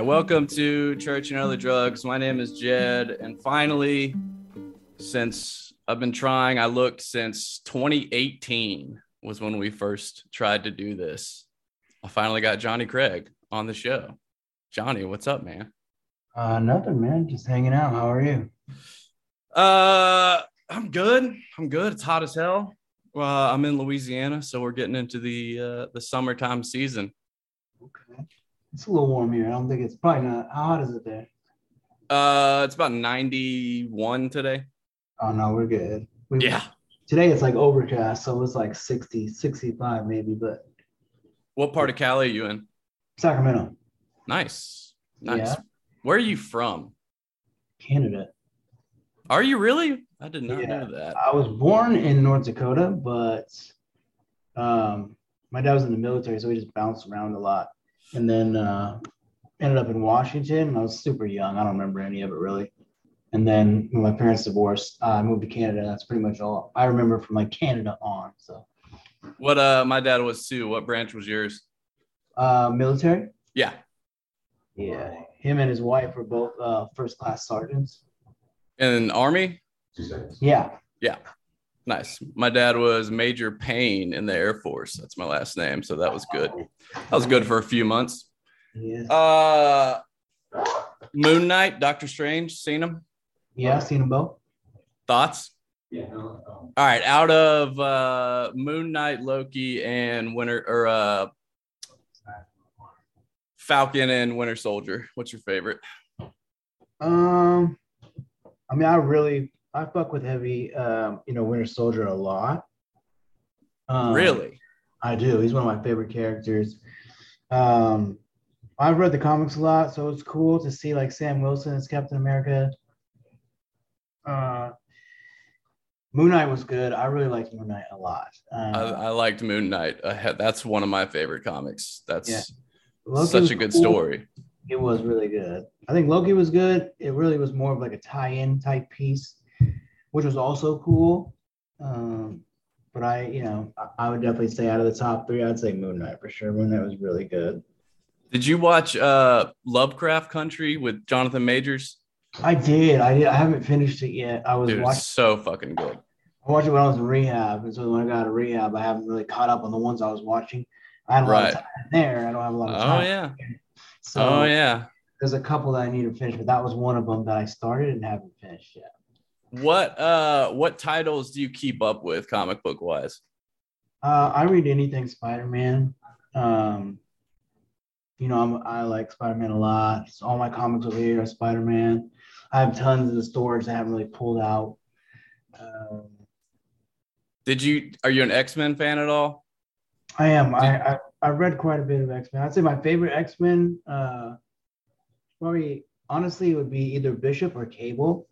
Welcome to Church and Other Drugs. My name is Jed, and finally, since I've been trying, I looked since 2018 was when we first tried to do this. I finally got Jonny Craig on the show. Jonny, what's up, man? Uh, nothing, man. Just hanging out. How are you? Uh, I'm good. I'm good. It's hot as hell. Uh, I'm in Louisiana, so we're getting into the uh, the summertime season. Okay. It's a little warm here. I don't think it's probably not. How hot is it there? Uh, it's about 91 today. Oh no, we're good. We, Yeah. Today it's like overcast, so it's like 60, 65 maybe, but What part of Cali are you in? Sacramento, Nice. Nice. Yeah. Where are you from? Canada. Are you really? I did not Yeah. know that. I was born in North Dakota, but um, my dad was in the military, so we just bounced around a lot. And then uh, ended up in Washington. I was super young. I don't remember any of it really. And then when my parents divorced, I moved to Canada. That's pretty much all I remember from like Canada on. So What uh my dad was too. What branch was yours? uh, military. Yeah. Yeah, him and his wife were both uh, first class sergeants. In Army? Yeah. Yeah, Nice. My dad was Major Payne in the Air Force. That's my last name. So that was good. That was good for a few months. yeah, Uh Moon Knight, Doctor Strange, seen him? yeah. I've seen them both. Thoughts? Yeah. All right, out of uh Moon Knight, Loki, and Winter or uh Falcon and Winter Soldier, what's your favorite? Um, I mean, I really I fuck with heavy, um, you know, Winter Soldier a lot. Um, really? I do. He's one of my favorite characters. Um, I've read the comics a lot, so it's cool to see like Sam Wilson as Captain America. Uh, Moon Knight was good. I really liked Moon Knight a lot. I, Uh, I liked Moon Knight. Had, that's one of my favorite comics. That's Yeah. Such a good cool. story. It was really good. I think Loki was good. It really was more of like a tie-in type piece, which was also cool. Um, but I, you know, I, I would definitely say out of the top three, I'd say Moon Knight for sure. Moon Knight was really good. Did you watch uh Lovecraft Country with Jonathan Majors? I did. I did. I haven't finished it yet. I was Dude, watching. it's so fucking good. I watched it when I was in rehab, and so when I got out of rehab, I haven't really caught up on the ones I was watching. I had a lot Right. of time there. I don't have a lot of time. Oh time. yeah. So Oh yeah. there's a couple that I need to finish, but that was one of them that I started and haven't finished yet. What uh what titles do you keep up with comic book wise? Uh, I read anything Spider-Man. Um, you know, I'm, I like Spider-Man a lot. So all my comics over here are Spider-Man. I have tons of the storage I haven't really pulled out. Um, Did you are you an X-Men fan at all? I am. I, I I read quite a bit of X-Men. I'd say my favorite X-Men, uh, probably honestly, would be either Bishop or Cable.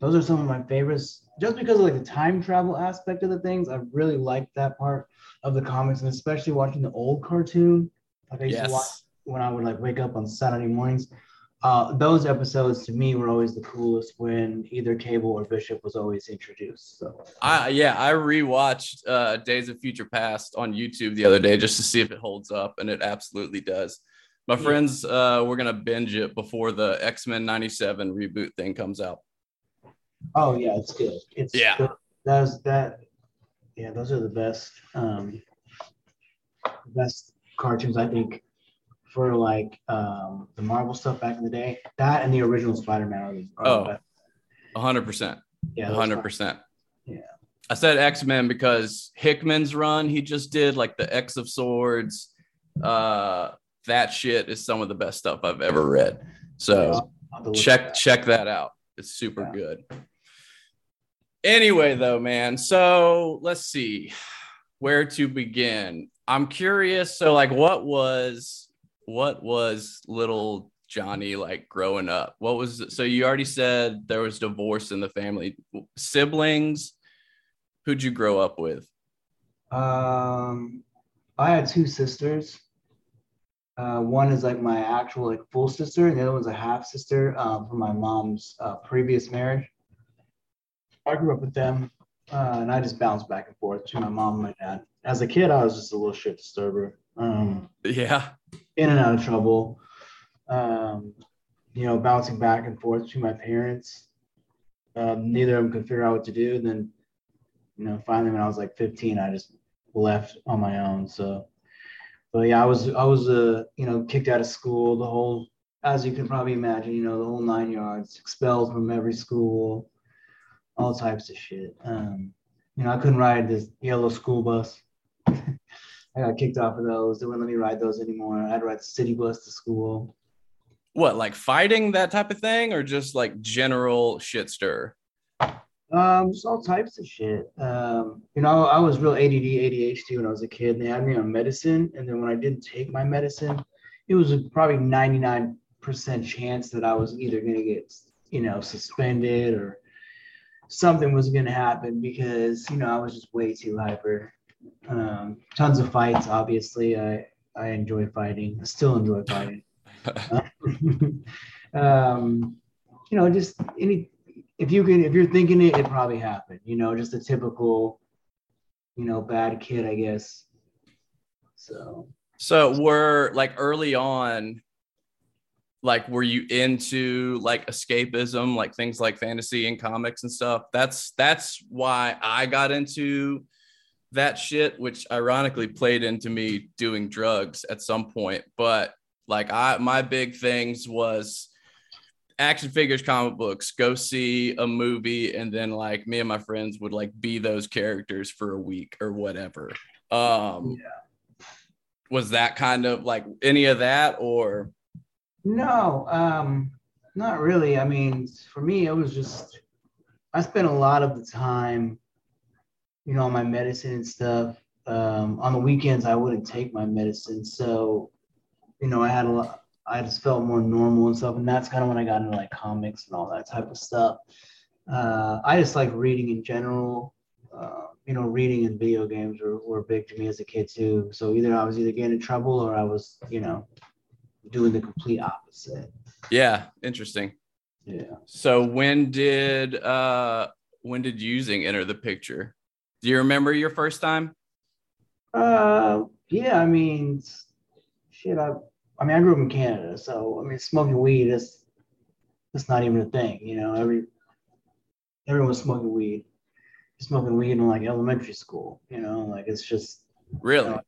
Those are some of my favorites, just because of like the time travel aspect of the things. I really liked that part of the comics, and especially watching the old cartoon. Like I used to watch Yes. when I would like wake up on Saturday mornings. Uh, those episodes to me were always the coolest when either Cable or Bishop was always introduced. So I yeah, I rewatched uh Days of Future Past on YouTube the other day just to see if it holds up, and it absolutely does. My Yeah. friends, uh, we're gonna binge it before the X-Men 97 reboot thing comes out. Oh yeah, it's good. It's Yeah. good. That's that. Yeah, those are the best. Um, best cartoons I think for like um the Marvel stuff back in the day. That and the original Spider-Man are the, are Oh, best. hundred percent. Yeah, those hundred are- percent. Yeah. I said X Men because Hickman's run he just did, like the X of Swords, uh, that shit is some of the best stuff I've ever read. So I'll have to look at check that. check that out. It's super Yeah. good. Anyway, though, man. So let's see where to begin. I'm curious. So, like, what was what was little Jonny like growing up? What was so you already said there was divorce in the family. Siblings, who'd you grow up with? Um, I had two sisters. Uh, one is like my actual like full sister, and the other one's a half sister um, from my mom's uh, previous marriage. I grew up with them, uh, and I just bounced back and forth to my mom and my dad. As a kid, I was just a little shit disturber, um, Yeah. in and out of trouble. um, you know, bouncing back and forth between my parents. Um, neither of them could figure out what to do. Then, you know, finally when I was like 15, I just left on my own. So, but yeah, I was I was uh you know kicked out of school. The whole, as you can probably imagine, you know, the whole nine yards, expelled from every school, all types of shit. Um, you know, I couldn't ride this yellow school bus. I got kicked off of those. They wouldn't let me ride those anymore. I had to ride the city bus to school. What, like fighting that type of thing, or just like general shit stir? Um, just all types of shit. Um, you know, I was real ADD, ADHD when I was a kid. And They had me on medicine, and then when I didn't take my medicine, it was probably 99% chance that I was either gonna get, you know, suspended or something was gonna happen because you know I was just way too hyper. Um, tons of fights, obviously. I I enjoy fighting. I still enjoy fighting. um, you know, just any if you can if you're thinking it, it probably happened. You know, just a typical, you know, bad kid, I guess. So. So we're like early on, like were you into like escapism, like things like fantasy and comics and stuff? That's that's why I got into that shit, which ironically played into me doing drugs at some point. But like I my big things was action figures, comic books, go see a movie, and then like me and my friends would like be those characters for a week or whatever. Um yeah. was that kind of like any of that or no, um, not really. I mean, for me, it was just I spent a lot of the time, you know, on my medicine and stuff. Um, on the weekends, I wouldn't take my medicine, so you know, I had a lot. I just felt more normal and stuff, and that's kind of when I got into like comics and all that type of stuff. Uh, I just like reading in general. Uh, you know, reading and video games were, were big to me as a kid too. So either I was either getting in trouble or I was, you know, doing the complete opposite. Yeah, interesting. Yeah. So when did uh when did using enter the picture? Do you remember your first time? Uh yeah, I mean shit, I I mean I grew up in Canada, so I mean smoking weed is that's not even a thing, you know. Every everyone's smoking weed. smoking weed in like elementary school, you know, like it's just really you know,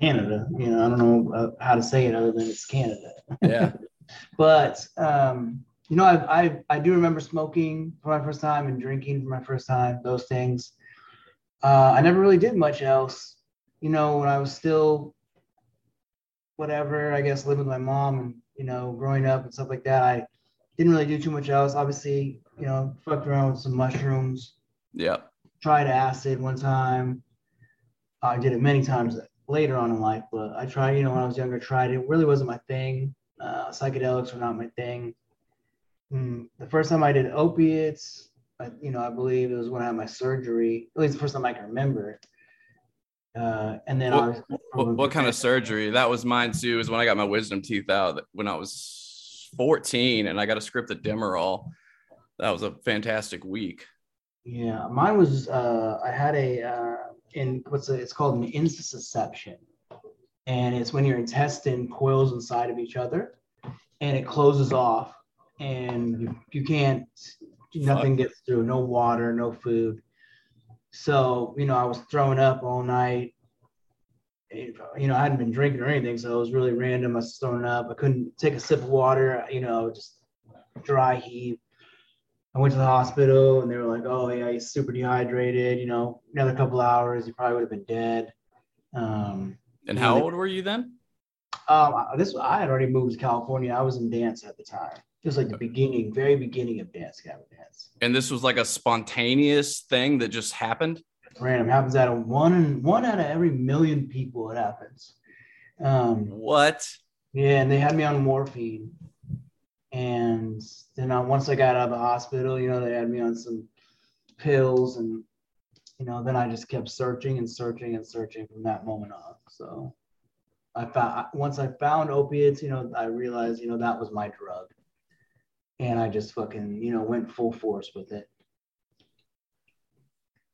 Canada. You know, I don't know uh, how to say it other than it's Canada. Yeah. but um, you know, I, I I do remember smoking for my first time and drinking for my first time. Those things. Uh, I never really did much else. You know, when I was still whatever, I guess living with my mom and you know, growing up and stuff like that, I didn't really do too much else. Obviously, you know, fucked around with some mushrooms. Yeah. Tried acid one time. I did it many times later on in life, but I tried, you know, when I was younger, tried it. really wasn't my thing. Uh, psychedelics were not my thing. Mm, the first time I did opiates, I, you know, I believe it was when I had my surgery. At least the first time I can remember. Uh, and then what, I was. What, what kind of surgery? That was mine too. Is when I got my wisdom teeth out when I was 14, and I got a script of Demerol. That was a fantastic week. Yeah, mine was. Uh, I had a. Uh, in what's a, it's called an intussusception, and it's when your intestine coils inside of each other, and it closes off, and you, you can't nothing gets through, no water, no food. So you know, I was throwing up all night. You know, I hadn't been drinking or anything, so it was really random. I was throwing up. I couldn't take a sip of water. You know, just dry heave. I went to the hospital and they were like, "Oh yeah, he's super dehydrated. You know, another couple hours, he probably would have been dead." Um, and how old were you then? Um, this I had already moved to California. I was in dance at the time. It was like the beginning, very beginning of dance, Gavin dance. And this was like a spontaneous thing that just happened. random happens out of one in one out of every million people. It happens. Um, what? Yeah, and they had me on morphine and then uh, once I got out of the hospital, you know, they had me on some pills, and you know, then I just kept searching and searching and searching from that moment on. So I found once I found opiates, you know, I realized, you know, that was my drug, and I just fucking, you know, went full force with it.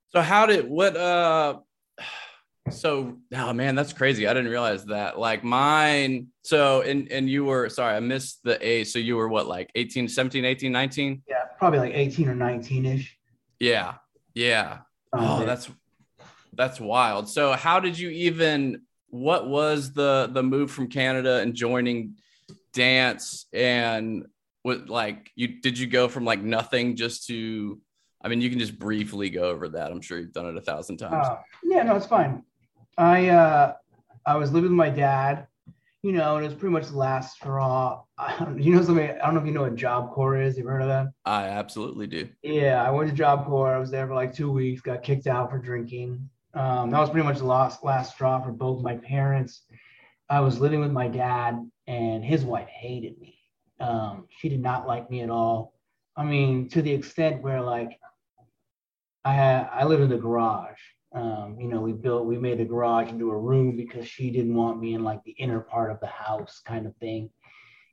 So how did what uh So, oh man, that's crazy. I didn't realize that. Like mine, so and and you were sorry, I missed the A. So you were what, like 18, 17, 18, 19? Yeah, probably like 18 or 19-ish. Yeah. Yeah. Um, Oh, that's that's wild. So how did you even what was the the move from Canada and joining dance and what like you did you go from like nothing just to I mean you can just briefly go over that. I'm sure you've done it a thousand times. Uh, yeah, no, it's fine. I uh, I was living with my dad, you know, and it was pretty much the last straw. You know something? I don't know if you know what Job Corps is. You've heard of that? I absolutely do. Yeah, I went to Job Corps. I was there for like two weeks. Got kicked out for drinking. Um, that was pretty much the last last straw for both my parents. I was living with my dad, and his wife hated me. Um, she did not like me at all. I mean, to the extent where like I had I lived in the garage. Um, you know, we built we made the garage into a room because she didn't want me in like the inner part of the house kind of thing.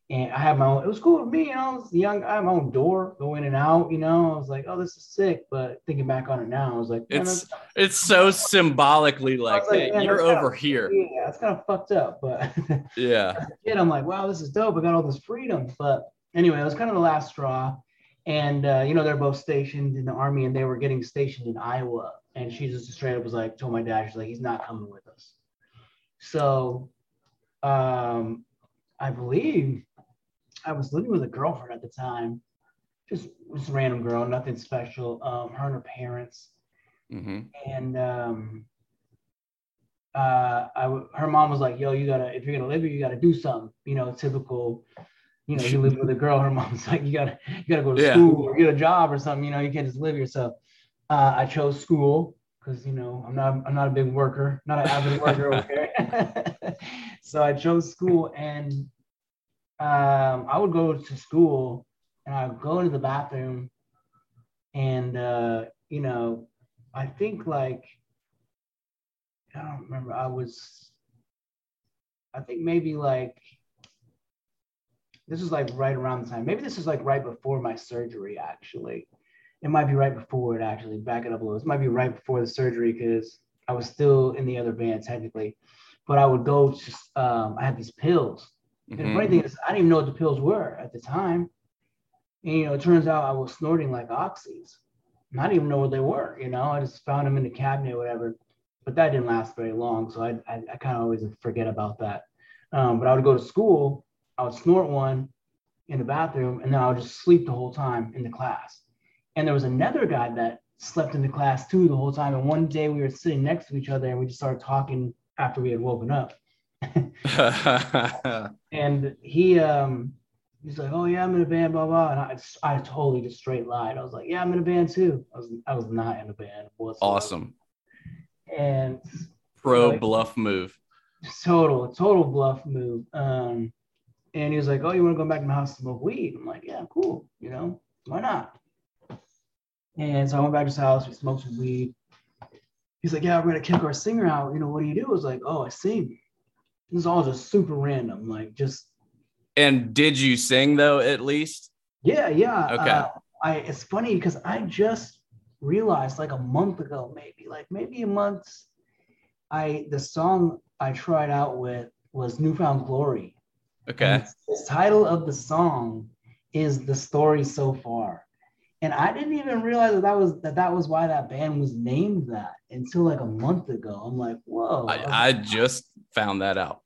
And I had my own, it was cool with me, you know, I was young, I had my own door, go in and out, you know. I was like, oh, this is sick. But thinking back on it now, I was like, It's it's so symbolically like, like, hey, you're that's kinda- over here. yeah, it's kind of fucked up. But Yeah. as a kid, I'm like, wow, this is dope. I got all this freedom. But anyway, it was kind of the last straw. And uh, you know, they're both stationed in the army, and they were getting stationed in Iowa. And she just straight up was like, told my dad, she's like, he's not coming with us. So, um, I believe I was living with a girlfriend at the time, just a random girl, nothing special. Um, her and her parents hmm and um, uh, I w- her mom was like, "Yo, you gotta if you're gonna live here, you gotta do something." You know, typical. You know, you live with a girl. Her mom's like, "You gotta you gotta go to Yeah. school or get a job or something." You know, you can't just live here. Uh, I chose school because you know I'm not I'm not a big worker, not an avid worker. Okay, so I chose school and um, I would go to school and I would go into the bathroom and uh, you know I think like I don't remember. I was I think maybe like this was like right around the time. Maybe this is like right before my surgery actually. It might be right before it actually. Back it up a little. It might be right before the surgery because I was still in the other band technically. But I would go to um, I had these pills. And the funny thing is I didn't even know what the pills were at the time. And you know, it turns out I was snorting like oxys. And I didn't even know what they were, you know. I just found them in the cabinet or whatever. But that didn't last very long. So I I, I kind of always forget about that. Um, but I would go to school, I would snort one in the bathroom, and then I would just sleep the whole time in the class. And there was another guy that slept in the class too the whole time. And one day we were sitting next to each other and we just started talking after we had woken up. And he um he's like, Oh yeah, I'm in a band, blah blah. And I I totally just straight lied. I was like, Yeah, I'm in a band too. I was I was not in a band whatsoever. awesome. And Pro Like- bluff move. total, total bluff move. Um, and he was like, "Oh, you want to go back to my house to smoke weed?" I'm like, "Yeah, cool. You know, why not?" And so I went back to his house. We smoked some weed. He's like, "Yeah, we're gonna kick our singer out. You know, what do you do?" I was like, "Oh, I sing." This is all just super random, like just And did you sing though at least? yeah, yeah. Okay. Uh, I it's funny because I just realized like a month ago, maybe like maybe a month. I the song I tried out with was "Newfound Glory." Okay. The title of the song is "The Story So Far," and I didn't even realize that that was that that was why that band was named that until like a month ago. I'm like, whoa! I I, I just found that out.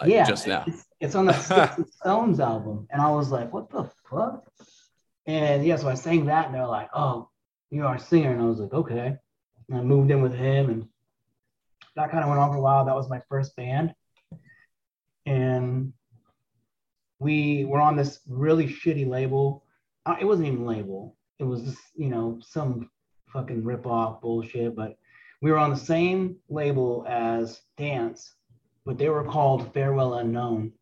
like, yeah, Just now. It's, it's on the Stones album, and I was like, what the fuck? And yeah, so I sang that, and they're like, oh, you are a singer, and I was like, okay. And I moved in with him, and that kind of went on for a while. That was my first band, and we were on this really shitty label. Uh, it wasn't even label. It was you know some fucking rip off bullshit. But we were on the same label as Dance, but they were called Farewell Unknown.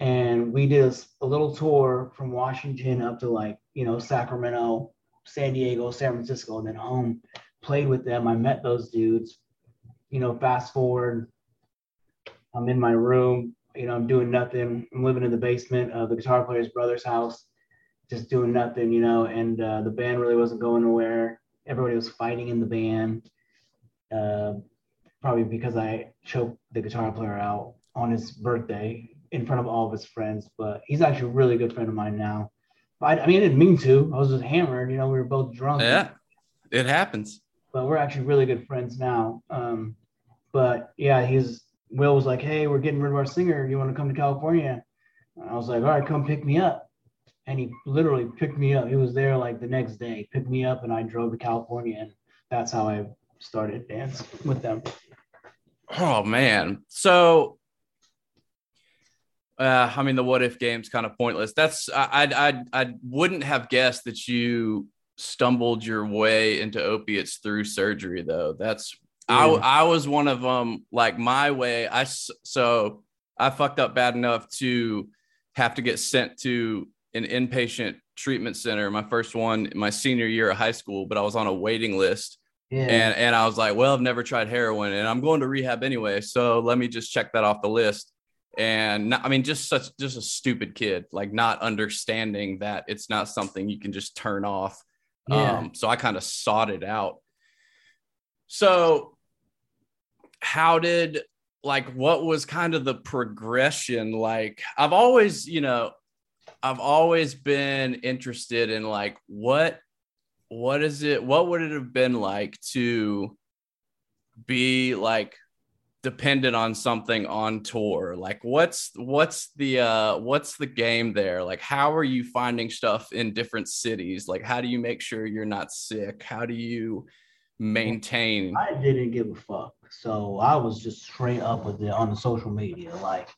And we did a little tour from Washington up to like, you know, Sacramento, San Diego, San Francisco, and then home. Played with them. I met those dudes. You know, fast forward, I'm in my room, you know, I'm doing nothing. I'm living in the basement of the guitar player's brother's house, just doing nothing, you know, and uh, the band really wasn't going nowhere. Everybody was fighting in the band. Uh, probably because I choked the guitar player out on his birthday in front of all of his friends. But he's actually a really good friend of mine now. I, I mean, I didn't mean to. I was just hammered. You know, we were both drunk. Yeah, it happens. But we're actually really good friends now. Um, but yeah, he's Will was like, "Hey, we're getting rid of our singer. You want to come to California?" And I was like, "All right, come pick me up." And he literally picked me up. He was there like the next day, picked me up, and I drove to California, and that's how I started dance with them. Oh man, so uh, I mean, the what if game's kind of pointless. That's I I I wouldn't have guessed that you stumbled your way into opiates through surgery though. That's yeah. I I was one of them. Like my way, I so I fucked up bad enough to have to get sent to an inpatient treatment center. My first one, my senior year of high school, but I was on a waiting list. Yeah. And and I was like, well, I've never tried heroin, and I'm going to rehab anyway, so let me just check that off the list and not, I mean, just such just a stupid kid, like not understanding that it's not something you can just turn off. Yeah. Um, so I kind of sought it out. So, how did like what was kind of the progression? Like, I've always, you know, I've always been interested in like what what is it? What would it have been like to be like dependent on something on tour? Like what's what's the uh what's the game there? Like how are you finding stuff in different cities? Like how do you make sure you're not sick? How do you maintain? I didn't give a fuck. So i was just straight up with it on the social media. Like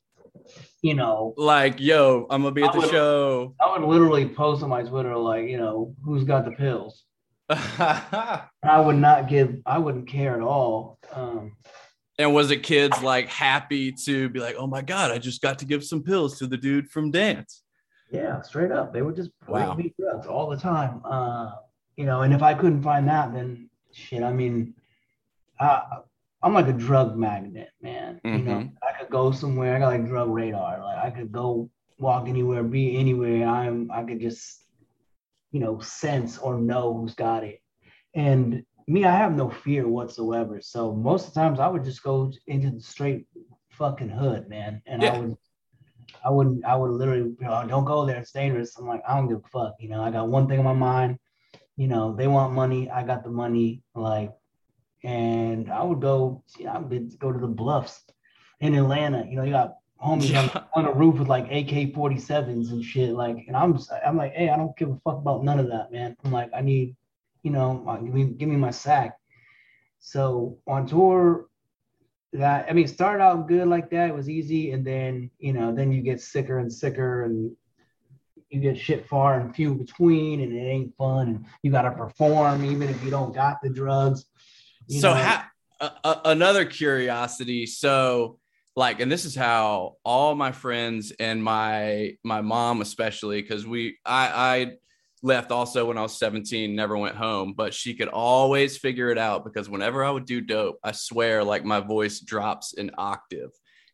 you know like yo i'm gonna be at the would, show i would literally post on my twitter like you know who's got the pills i would not give i wouldn't care at all um and was it kids like happy to be like, oh my God, I just got to give some pills to the dude from dance? Yeah, straight up. They would just wow. me drugs all the time. Uh, you know, and if I couldn't find that, then shit, I mean, I, I'm like a drug magnet, man. Mm-hmm. You know, mm-hmm. I could go somewhere, I got like drug radar. Like I could go walk anywhere, be anywhere. I'm I could just, you know, sense or know who's got it. And me, I have no fear whatsoever. So most of the times I would just go into the straight fucking hood, man. And yeah. I would I wouldn't I would literally you know, don't go there, it's dangerous. I'm like, I don't give a fuck. You know, I got one thing on my mind. You know, they want money, I got the money, like and I would go, you know, I would go to the bluffs in Atlanta. You know, you got homies yeah. on, a roof with like AK 47s and shit. Like, and I'm I'm like, hey, I don't give a fuck about none of that, man. I'm like, I need you know, give me give me my sack. So on tour, that I mean, it started out good like that. It was easy, and then you know, then you get sicker and sicker, and you get shit far and few between, and it ain't fun. And you got to perform even if you don't got the drugs. So, ha- uh, another curiosity. So, like, and this is how all my friends and my my mom especially, because we I I left also when I was 17, never went home, but she could always figure it out because whenever I would do dope, I swear like my voice drops an octave.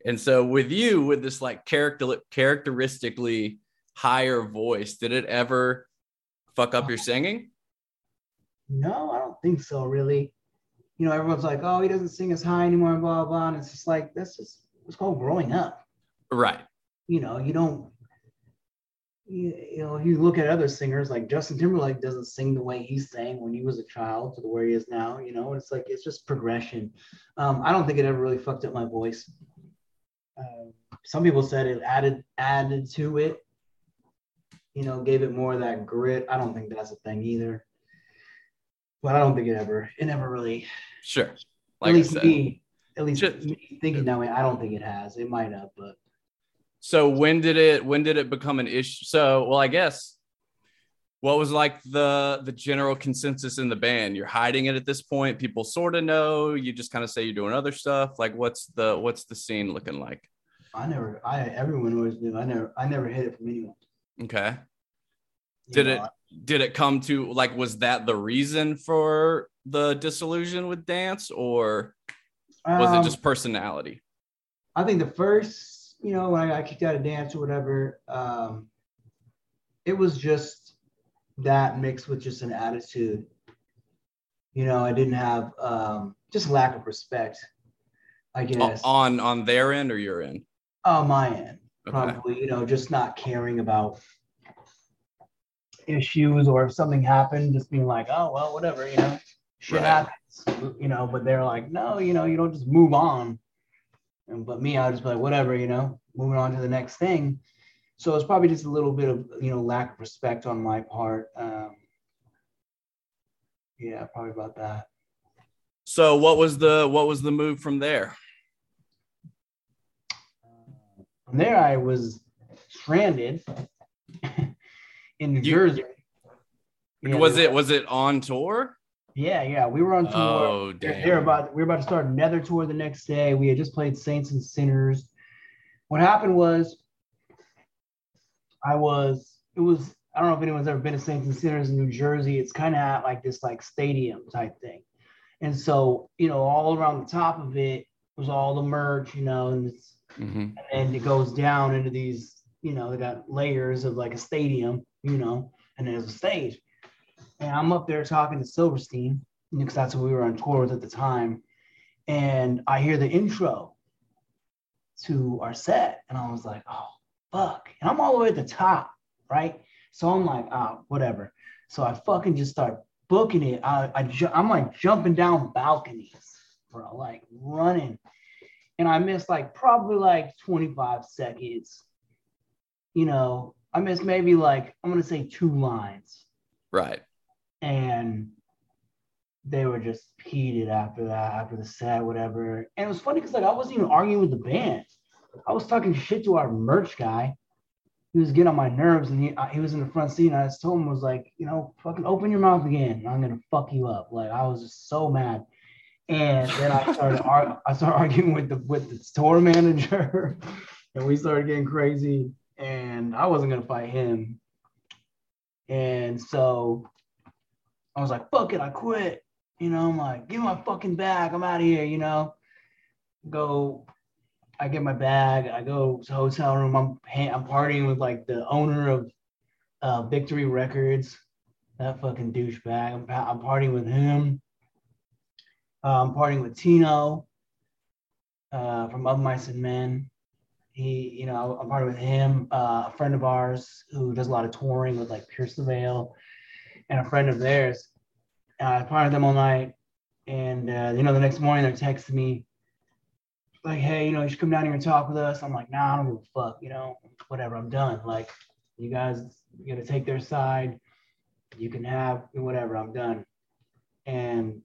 And so with you, with this like character characteristically higher voice, did it ever fuck up your singing? No, I don't think so, really. You know, everyone's like, oh, he doesn't sing as high anymore, blah, blah. And it's just like, that's just, it's called growing up. Right. You know, you don't you, you know, you look at other singers like Justin Timberlake doesn't sing the way he sang when he was a child to the where he is now. You know, it's like it's just progression. Um, I don't think it ever really fucked up my voice. Uh, some people said it added added to it. You know, gave it more of that grit. I don't think that's a thing either. But I don't think it ever it never really. Sure. Like at least me, at least just, me thinking that way, I don't think it has. It might have, but so when did it when did it become an issue? So well, I guess what was like the the general consensus in the band? You're hiding it at this point. People sort of know. You just kind of say you're doing other stuff. Like what's the what's the scene looking like? I never. I everyone always knew. I never. I never hid it from anyone. Okay. Did know, it did it come to like was that the reason for the disillusion with dance or was um, it just personality? I think the first you know, when I got kicked out of dance or whatever, um, it was just that mixed with just an attitude. You know, I didn't have um, just lack of respect. I guess on on their end or your end. On my end, Okay. probably you know just not caring about issues or if something happened, just being like, oh well, whatever, you know, shit Right. happens, you know. But they're like, no, you know, you don't just move on. And but me, I'll just be like, whatever, you know, moving on to the next thing. So it's probably just a little bit of you know lack of respect on my part. Um, yeah, probably about that. So what was the what was the move from there? From there, I was stranded in New You- Jersey. Yeah, was it was it on tour? Yeah, yeah, we were on tour. Oh damn. they're about we were about to start another tour the next day. We had just played Saints and Sinners. What happened was, I was it was I don't know if anyone's ever been to Saints and Sinners in New Jersey. It's kind of at like this like stadium type thing, and so you know all around the top of it was all the merch, you know, and it's Mhm. and it goes down into these, you know, they got layers of like a stadium, you know, and there's a stage. And I'm up there talking to Silverstein because that's what we were on tour with at the time. And I hear the intro to our set, and I was like, oh, fuck. And I'm all the way at the top, right? So I'm like, oh, whatever. So I fucking just start booking it. I, I ju- I'm like jumping down balconies, bro, like running and I missed like probably like 25 seconds. You know, I missed maybe like I'm gonna say two lines, Right. and they were just heated after that, after the set, whatever. And it was funny because like I wasn't even arguing with the band. I was talking shit to our merch guy. He was getting on my nerves, and he, uh, he was in the front seat. And I just told him, I was like, you know, fucking open your mouth again. I'm gonna fuck you up. Like I was just so mad. And then I started ar- I started arguing with the with the store manager, and we started getting crazy. And I wasn't gonna fight him. And so I was like, fuck it, I quit. You know, I'm like, give my fucking bag. I'm out of here, you know. Go, I get my bag, I go to hotel room. I'm I'm partying with like the owner of uh, Victory Records, that fucking douchebag. I'm, I'm partying with him. Uh, I'm partying with Tino uh, from Of Mice and Men. He, you know, I'm partying with him. Uh, a friend of ours who does a lot of touring with like Pierce the Veil, and a friend of theirs. Uh, I with them all night, and uh, you know, the next morning they're texting me like, "Hey, you know, you should come down here and talk with us." I'm like, "Nah, I don't give a fuck. You know, whatever. I'm done. Like, you guys, you gotta take their side. You can have whatever. I'm done." And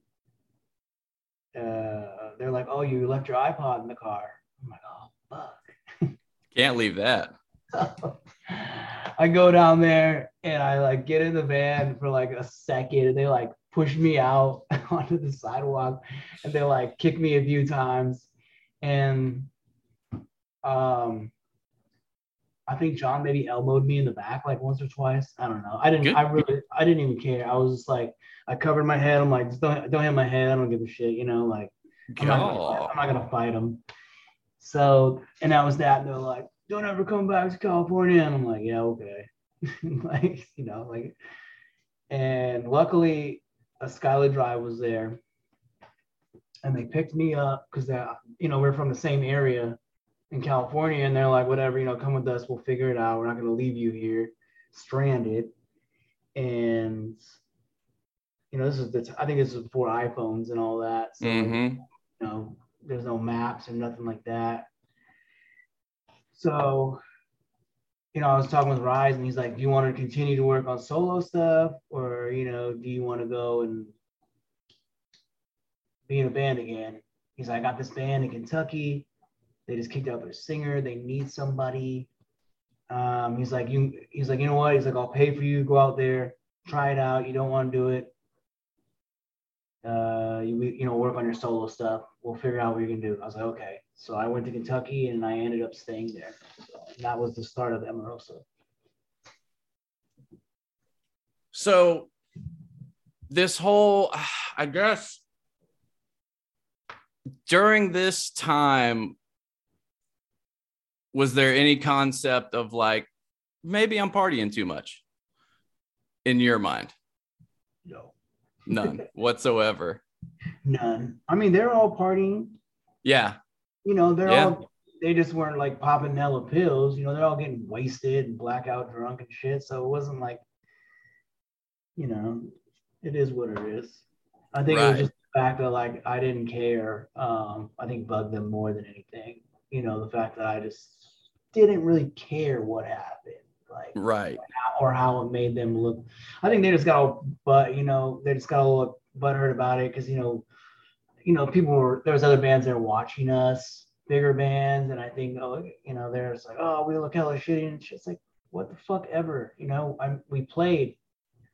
uh, they're like, "Oh, you left your iPod in the car." I'm like, "Oh, fuck." Can't leave that. I go down there and I like get in the van for like a second and they like push me out onto the sidewalk and they like kick me a few times and um I think John maybe elbowed me in the back like once or twice. I don't know. I didn't Good. I really I didn't even care. I was just like I covered my head. I'm like just don't don't hit my head. I don't give a shit, you know, like I'm not, gonna, I'm not gonna fight them. So, and that was that. And they're like, "Don't ever come back to California." And I'm like, "Yeah, okay." like, you know, like, and luckily, a Skylit Drive was there, and they picked me up because they, you know, we're from the same area in California, and they're like, "Whatever, you know, come with us. We'll figure it out. We're not gonna leave you here stranded." And you know, this is the t- I think this is before iPhones and all that. So Mhm. you know, there's no maps and nothing like that. So, you know, I was talking with Rise and he's like, Do you want to continue to work on solo stuff? Or, you know, do you want to go and be in a band again? He's like, I got this band in Kentucky. They just kicked out their singer. They need somebody. Um, he's like, you he's like, you know what? He's like, I'll pay for you, go out there, try it out. You don't want to do it uh, you you know work on your solo stuff. We'll figure out what you're gonna do. I was like, okay. So I went to Kentucky and I ended up staying there. So that was the start of Emarosa. So this whole, I guess, during this time, was there any concept of like maybe I'm partying too much in your mind? No, None whatsoever. none. I mean, they're all partying. Yeah. You know, they're Yeah. all they just weren't like popping hella pills. You know, they're all getting wasted and blackout drunk and shit. So it wasn't like, you know, it is what it is. I think it was just the fact that like I didn't care. Um, I think bugged them more than anything. You know, the fact that I just didn't really care what happened. Like Right. or how it made them look. I think they just got but you know they just got a little butthurt about it because you know, you know people were there was other bands that were watching us, bigger bands, and I think oh you know they're just like oh we look hella shitty and it's like what the fuck ever you know I we played,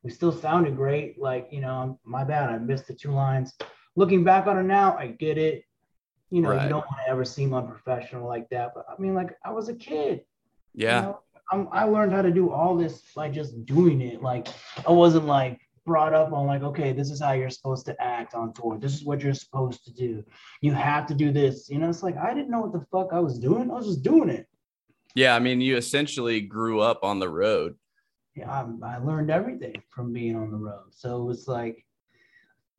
we still sounded great like you know my bad I missed the two lines. Looking back on it now, I get it. You know Right. you don't want to ever seem unprofessional like that, but I mean like I was a kid. you Yeah. know? I'm, I learned how to do all this by just doing it. Like I wasn't like brought up on like, okay, this is how you're supposed to act on tour. This is what you're supposed to do. You have to do this. You know, it's like I didn't know what the fuck I was doing. I was just doing it. Yeah. I mean, you essentially grew up on the road. Yeah, I, I learned everything from being on the road. So it was like,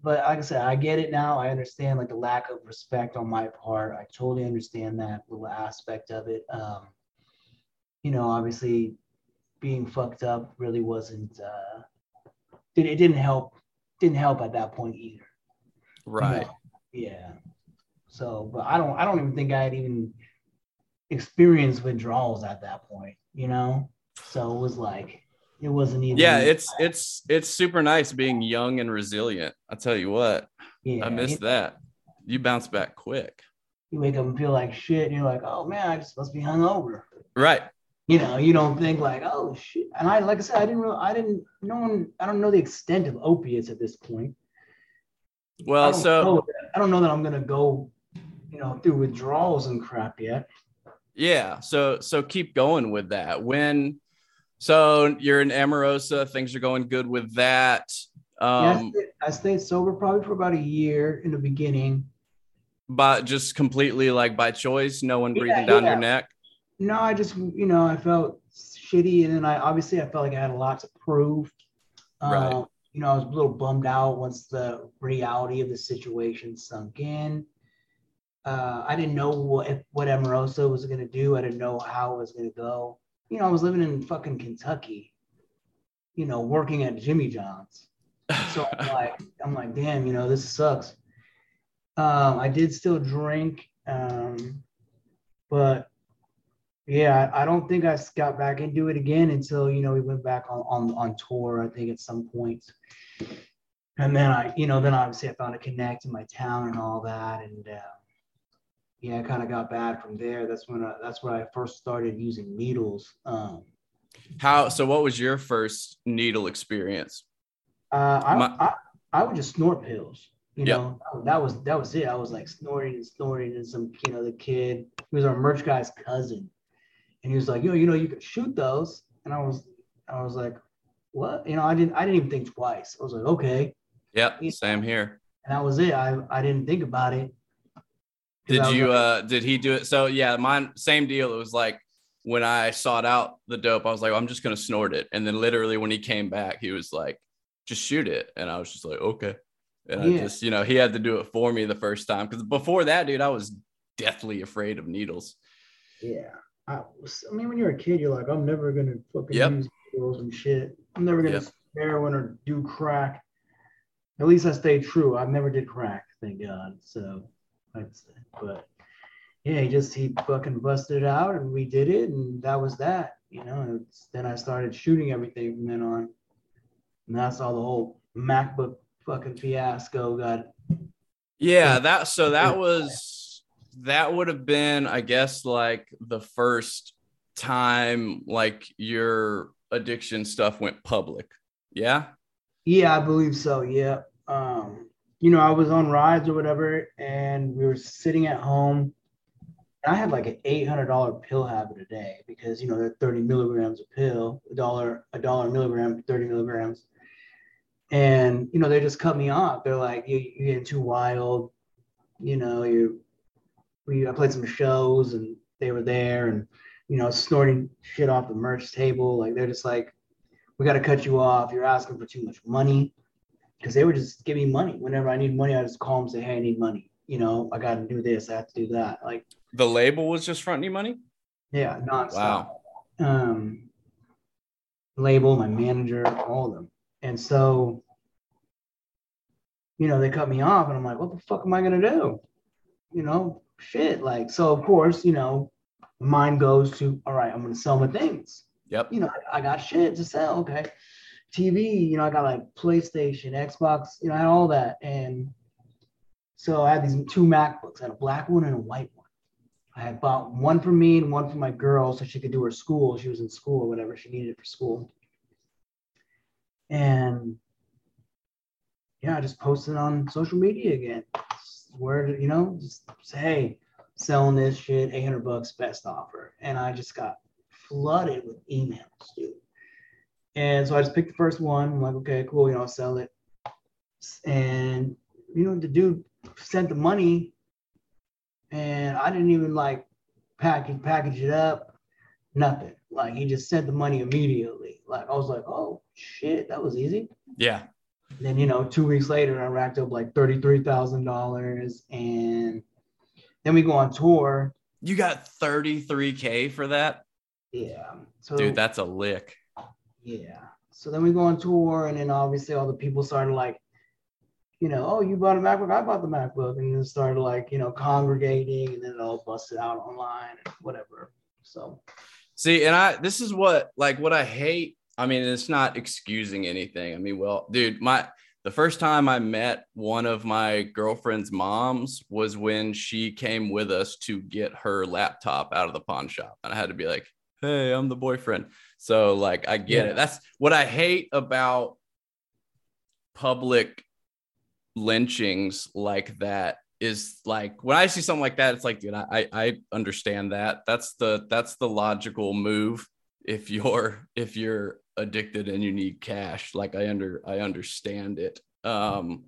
but like I said, I get it now. I understand like the lack of respect on my part. I totally understand that little aspect of it. Um, you know, obviously being fucked up really wasn't uh it, it didn't help didn't help at that point either. Right. know? Yeah. So, but I don't I don't even think I had even experienced withdrawals at that point, you know? So it was like it wasn't even Yeah. It's, it's, it's super nice being young and resilient. I tell you what, yeah, I miss you, that. You bounce back quick. you wake up and feel like shit and you're like, oh man, I just must be hungover. Right. You know, you don't think like, oh shit. And I, like I said, I didn't really, I didn't, no one, I don't know the extent of opiates at this point. Well, don't so that- I don't know that I'm gonna go, you know, through withdrawals and crap yet. yeah. So, so keep going with that. When, so you're in Emarosa, things are going good with that. Yeah, I, Um, stayed, I stayed sober probably for about a year in the beginning. but just completely like by choice, no one Yeah, breathing down yeah. your neck. No, I just, you know, I felt shitty, and then I obviously I felt like I had a lot to prove. Right. Um, you know, I was a little bummed out once the reality of the situation sunk in. Uh, I didn't know what if, what Emarosa was gonna do. I didn't know how it was gonna go. You know, I was living in fucking Kentucky. You know, working at Jimmy John's. So I'm like, I'm like, damn, you know, this sucks. Um, I did still drink, um, but yeah, I don't think I got back into it again until you know we went back on on on tour. I think at some point, and then I, you know, then obviously I found a connect in my town and all that, and uh, yeah, I kind of got bad from there. That's when I, that's when I first started using needles. Um, How, so what was your first needle experience? Uh, I, My- I I would just snort pills. You Yep. know, that was that was it. I was like snorting and snorting, and some you know the kid he was our merch guy's cousin, and he was like, you know, you know, you could shoot those, and I was I was like, what? You know, I didn't I didn't even think twice. I was like, okay, Yep. Yeah. Same here. and that was it. I I didn't think about it. Did you like, uh did he do it? So yeah, mine same deal. It was like when I sought out the dope, I was like, I'm just gonna snort it. And then literally when he came back, he was like, just shoot it. And I was just like, okay. And I just, you know, he had to do it for me the first time. Cause before that, dude, I was deathly afraid of needles. Yeah. I, was- I mean, when you're a kid, you're like, I'm never gonna fucking Yep. use pills and shit. I'm never gonna Yep. heroin or do crack. At least I stayed true. I never did crack, thank God. So, that's but yeah, he just he fucking busted it out, and we did it, and that was that. You know. It's, then I started shooting everything from then on, and that's all the whole MacBook fucking fiasco got. Yeah, that so that was that would have been, I guess, like the first time like your addiction stuff went public. Yeah. Yeah, I believe so. Yeah. Um, you know, I was on rides or whatever, and we were sitting at home. And I had like an eight hundred dollar pill habit a day because you know they're thirty milligrams a pill, a dollar a dollar milligram, thirty milligrams. And you know they just cut me off. They're like, you you're getting too wild. You know, you we I played some shows and they were there and you know snorting shit off the merch table. Like they're just like, we got to cut you off. You're asking for too much money. Because they were just giving me money. Whenever I need money, I just call them say, hey, I need money. You know, I got to do this. I have to do that. Like, The label was just fronting you money. Yeah, nonstop. Wow. Um, label, my manager, all of them, and so you know they cut me off, and I'm like, what the fuck am I gonna do? You know, shit. Like, so of course, you know, mind goes to, all right, I'm gonna sell my things. Yep. You know, I got shit to sell. Okay. TV, you know, I got like PlayStation, Xbox, you know, I had all that. And so I had these two MacBooks, I had a black one and a white one. I had bought one for me and one for my girl so she could do her school. She was in school or whatever. She needed it for school. And yeah, I just posted on social media again. Where, you know, just say, hey, selling this shit, 800 bucks, best offer. And I just got flooded with emails, dude. And so I just picked the first one. I'm like, okay, cool, you know, I'll sell it. And you know, the dude sent the money and I didn't even like package package it up, nothing. Like he just sent the money immediately. Like I was like, oh shit, that was easy. Yeah. Then you know, two weeks later, I racked up like thirty three thousand dollars, and then we go on tour. You got thirty three k for that. Yeah. So dude, that's a lick. Yeah. So then we go on tour, and then obviously all the people started like, you know, oh, you bought a MacBook, I bought the MacBook, and then started like, you know, congregating, and then it all busted out online and whatever. So, see, and I, this is what, like, what I hate. I mean, it's not excusing anything. I mean, well, dude, my, the first time I met one of my girlfriend's moms was when she came with us to get her laptop out of the pawn shop. And I had to be like, hey, I'm the boyfriend. So like I get yeah. it. That's what I hate about public lynchings like that is like when I see something like that, it's like, dude, I I understand that. That's the that's the logical move if you're if you're addicted and you need cash. Like I under I understand it. Um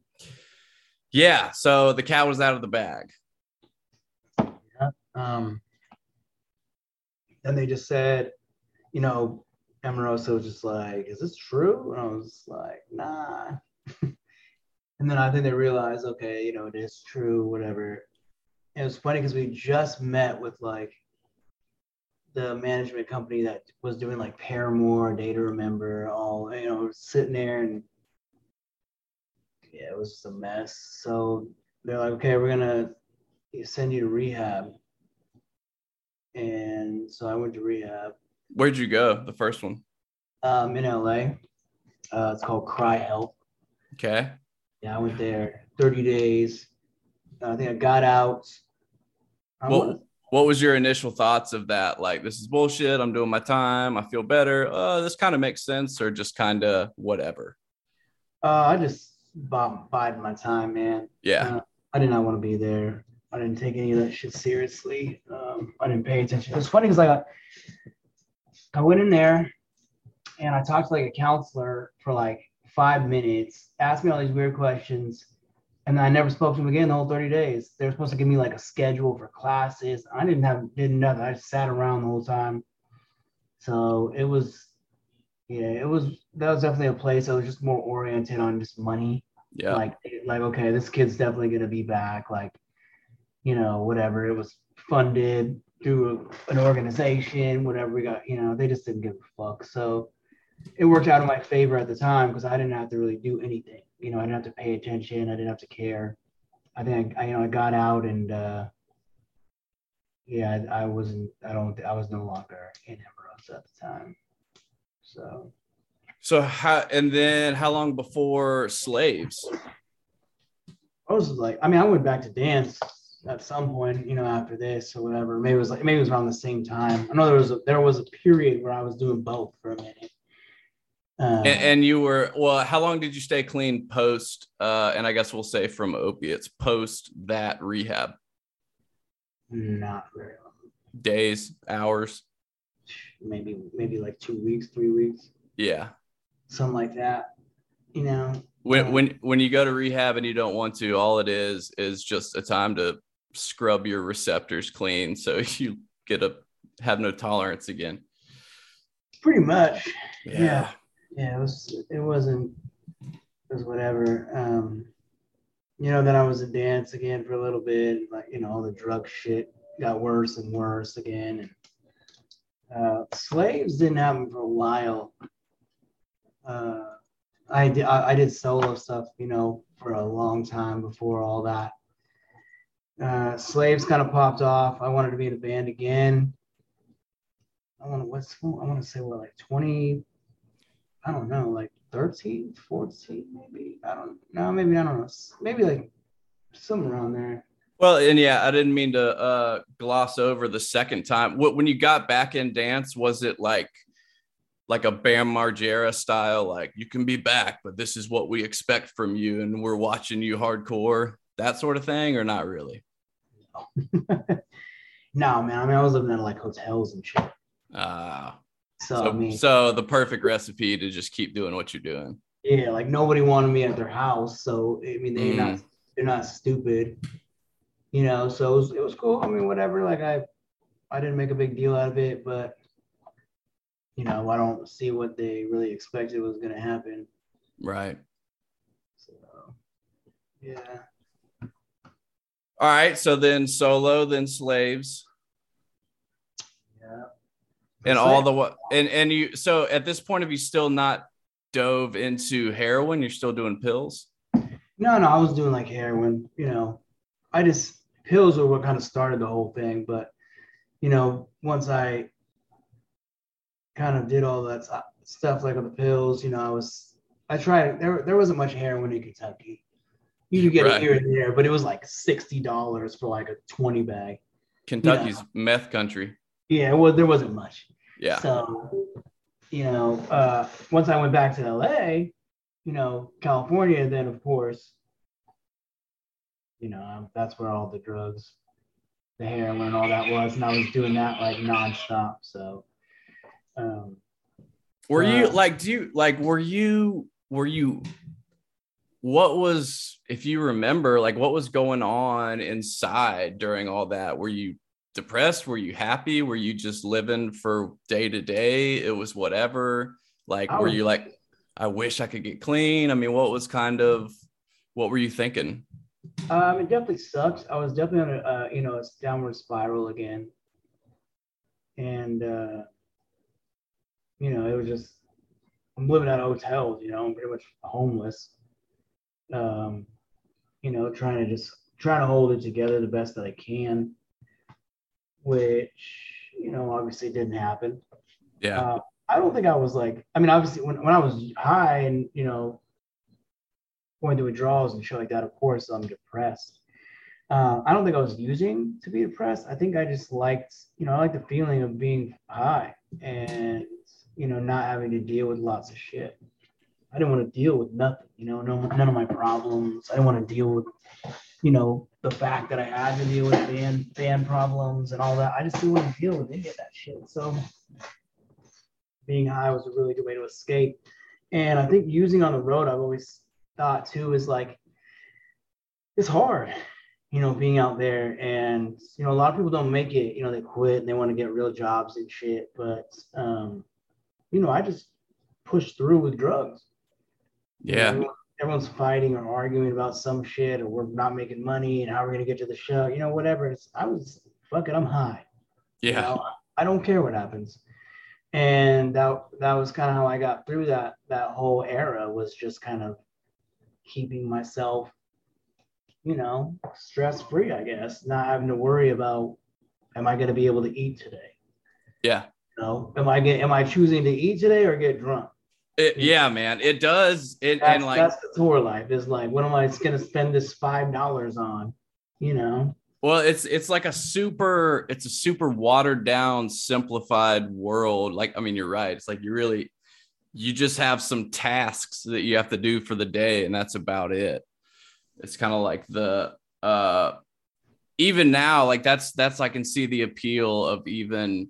yeah, so the cat was out of the bag. Yeah. Um and they just said, you know, Emarosa was just like, is this true? And I was like, nah. and then I think they realized, okay, you know, it is true, whatever. And it was funny because we just met with like the management company that was doing like Paramore, Day to Remember, all, you know, sitting there and yeah, it was just a mess. So they're like, okay, we're going to send you to rehab. And so I went to rehab. Where'd you go? The first one? Um, in LA. Uh, it's called CRI-Help. Okay. Yeah, I went there 30 days. I think I got out. Well, what was your initial thoughts of that? Like, this is bullshit. I'm doing my time. I feel better. Uh, this kind of makes sense, or just kind of whatever. Uh, I just bided my time, man. Yeah. Uh, I did not want to be there. I didn't take any of that shit seriously. Um, I didn't pay attention. It's funny because like I, I went in there and I talked to like a counselor for like five minutes, asked me all these weird questions, and I never spoke to him again the whole 30 days. They were supposed to give me like a schedule for classes. I didn't have didn't nothing. I just sat around the whole time. So it was yeah, it was that was definitely a place that was just more oriented on just money. Yeah. Like like okay, this kid's definitely gonna be back. Like you know, whatever. It was funded through an organization, whatever we got, you know, they just didn't give a fuck. So it worked out in my favor at the time because I didn't have to really do anything. You know, I didn't have to pay attention. I didn't have to care. I think I, you know, I got out and uh, yeah, I, I wasn't. I don't. I was no longer in Emarosa at the time. So. So how and then how long before slaves? I was like, I mean, I went back to dance at some point, you know, after this or whatever. Maybe it was like maybe it was around the same time. I know there was a there was a period where I was doing both for a minute. Um, and, and, you were well. How long did you stay clean post? Uh, and I guess we'll say from opiates post that rehab. Not very long. Days, hours. Maybe maybe like two weeks, three weeks. Yeah. Something like that. You know. When um, when when you go to rehab and you don't want to, all it is is just a time to scrub your receptors clean so you get a have no tolerance again pretty much yeah yeah, yeah it was it wasn't it was whatever um you know then i was in dance again for a little bit like you know all the drug shit got worse and worse again. And uh, slaves didn't happen for a while. Uh, I did I, I did solo stuff, you know, for a long time before all that. Uh, slaves kind of popped off. I wanted to be in a band again. I want to what's I want to say what like 20 I don't know, like 13, 14 maybe. I don't know, maybe I don't know. Maybe like somewhere around there. Well, and yeah, I didn't mean to uh, gloss over the second time. What when you got back in dance, was it like like a Bam Margera style, like you can be back, but this is what we expect from you, and we're watching you hardcore, that sort of thing, or not really? no, man. I mean, I was living in like hotels and shit. Ah. So, so, I mean, so the perfect recipe to just keep doing what you're doing. Yeah, like nobody wanted me at their house, so I mean, they're mm. not they're not stupid you know, so it was, it was cool. I mean, whatever. Like I, I didn't make a big deal out of it, but you know, I don't see what they really expected was going to happen. Right. So, yeah. All right. So then solo, then slaves. And all the and and you so at this point have you still not dove into heroin? You're still doing pills? No, no, I was doing like heroin, you know. I just pills were what kind of started the whole thing. But you know, once I kind of did all that stuff like with the pills, you know, I was I tried. There there wasn't much heroin in Kentucky. You could get right. it here and there, but it was like sixty dollars for like a twenty bag. Kentucky's you know? meth country. Yeah, well, there wasn't much. Yeah. So, you know, uh, once I went back to LA, you know, California, then of course, you know, um, that's where all the drugs, the heroin, all that was, and I was doing that like nonstop. So, um, were uh, you like, do you like, were you, were you, what was, if you remember, like, what was going on inside during all that? Were you depressed? Were you happy? Were you just living for day to day? It was whatever. Like, were you like, I wish I could get clean? I mean, what was kind of, what were you thinking? Um, it definitely sucks. I was definitely on a uh, you know a downward spiral again, and uh, you know it was just I'm living at hotels. You know, I'm pretty much homeless. Um, you know, trying to just trying to hold it together the best that I can, which you know obviously didn't happen. Yeah. Uh, I don't think I was like. I mean, obviously when when I was high and you know going through withdrawals and shit like that, of course, I'm depressed. Uh, I don't think I was using to be depressed. I think I just liked, you know, I like the feeling of being high and, you know, not having to deal with lots of shit. I didn't want to deal with nothing, you know, no, none of my problems. I didn't want to deal with, you know, the fact that I had to deal with fan fan problems and all that. I just didn't want to deal with any of that shit. So being high was a really good way to escape. And I think using on the road, I've always thought too is like it's hard you know being out there and you know a lot of people don't make it you know they quit and they want to get real jobs and shit but um you know i just pushed through with drugs yeah you know, everyone's fighting or arguing about some shit or we're not making money and how we're going to get to the show you know whatever it's i was fuck it i'm high yeah you know, i don't care what happens and that that was kind of how i got through that that whole era was just kind of keeping myself, you know, stress free, I guess, not having to worry about am I going to be able to eat today? Yeah. You know, am I get am I choosing to eat today or get drunk? It, yeah, man, it does. It that's, and like that's the tour life is like, what am I going to spend this five dollars on? You know. Well, it's it's like a super, it's a super watered down, simplified world. Like, I mean, you're right. It's like you really you just have some tasks that you have to do for the day and that's about it it's kind of like the uh even now like that's that's i can see the appeal of even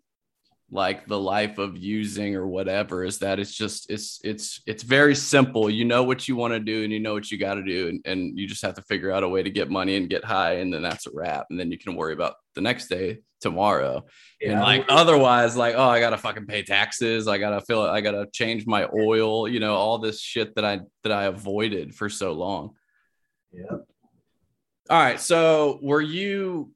like the life of using or whatever is that it's just it's it's it's very simple. You know what you want to do and you know what you got to do and, and you just have to figure out a way to get money and get high and then that's a wrap and then you can worry about the next day tomorrow. Yeah. and like otherwise like oh i gotta fucking pay taxes i gotta feel i gotta change my oil you know all this shit that i that i avoided for so long. Yeah all right so were you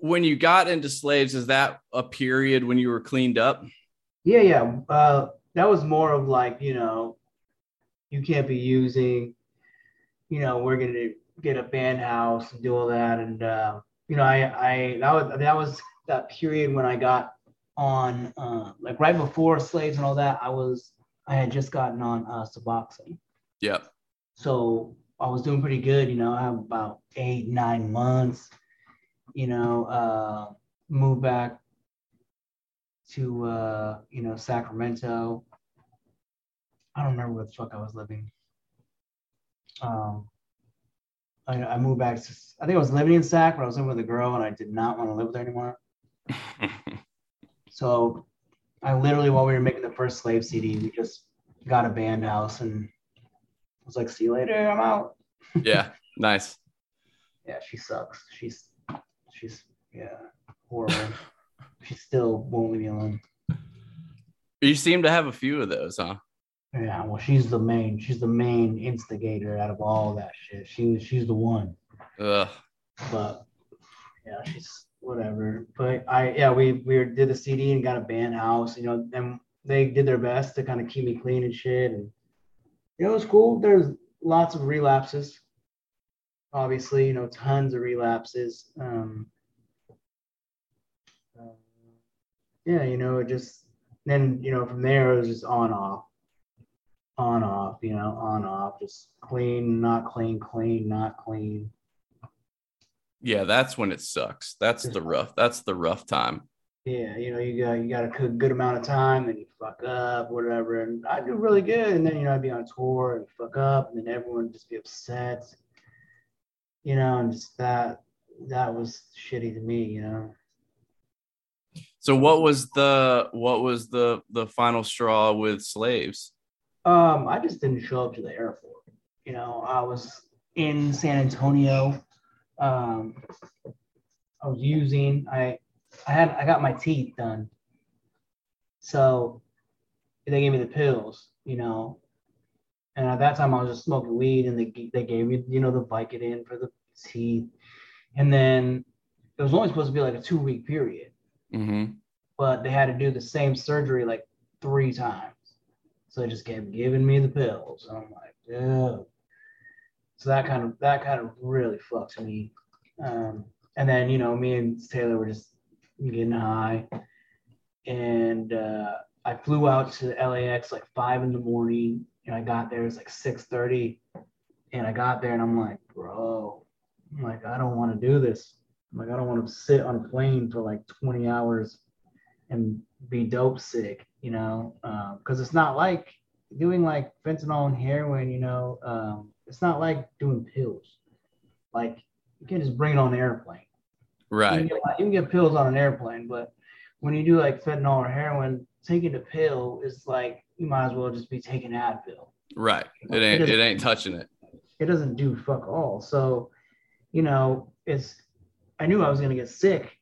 when you got into slaves, is that a period when you were cleaned up? Yeah, yeah. Uh, that was more of like, you know, you can't be using, you know, we're gonna get a band house and do all that. And uh, you know, I I that was that was that period when I got on uh, like right before slaves and all that. I was I had just gotten on uh, Suboxone. Yep. So I was doing pretty good. You know, I have about eight nine months. You know, uh, moved back to uh, you know Sacramento. I don't remember where the fuck I was living. Um, I, I moved back. To, I think I was living in Sac, but I was living with a girl, and I did not want to live there anymore. so, I literally, while we were making the first Slave CD, we just got a band house and I was like, "See you later, I'm out." yeah, nice. Yeah, she sucks. She's, she's, yeah, horrible. she still won't leave me alone. You seem to have a few of those, huh? Yeah, well, she's the main. She's the main instigator out of all that shit. She she's the one. Ugh. But yeah, she's whatever. But I yeah, we we did the CD and got a band house. You know, and they did their best to kind of keep me clean and shit. And you know, it was cool. There's lots of relapses. Obviously, you know, tons of relapses. Um, uh, yeah, you know, it just then you know from there it was just on off on off, you know, on off, just clean, not clean, clean, not clean. Yeah, that's when it sucks. That's the rough. That's the rough time. Yeah, you know, you got you got a good amount of time, and you fuck up, whatever. And I do really good, and then you know I'd be on tour and fuck up, and then everyone would just be upset. You know, and just that that was shitty to me, you know. So what was the what was the the final straw with slaves? Um, I just didn't show up to the airport. You know, I was in San Antonio. Um, I was using I I had I got my teeth done. So they gave me the pills, you know. And at that time I was just smoking weed and they they gave me, you know, the Vicodin for the teeth. And then it was only supposed to be like a two week period. Mm-hmm. But they had to do the same surgery like three times. So they just kept giving me the pills. And I'm like, yeah. So that kind of that kind of really fucked me. Um, and then you know, me and Taylor were just getting high, and uh, I flew out to LAX like five in the morning, and I got there. It's like six thirty, and I got there, and I'm like, bro, I'm like, I don't want to do this. I'm like, I don't want to sit on a plane for like 20 hours and be dope sick, you know, because um, it's not like doing like fentanyl and heroin, you know, um, it's not like doing pills. Like you can't just bring it on an airplane. Right. You can, get, you can get pills on an airplane, but when you do like fentanyl or heroin, taking the pill is like you might as well just be taking Advil. Right. It ain't it, it ain't touching it. It doesn't do fuck all. So, you know, it's I knew I was gonna get sick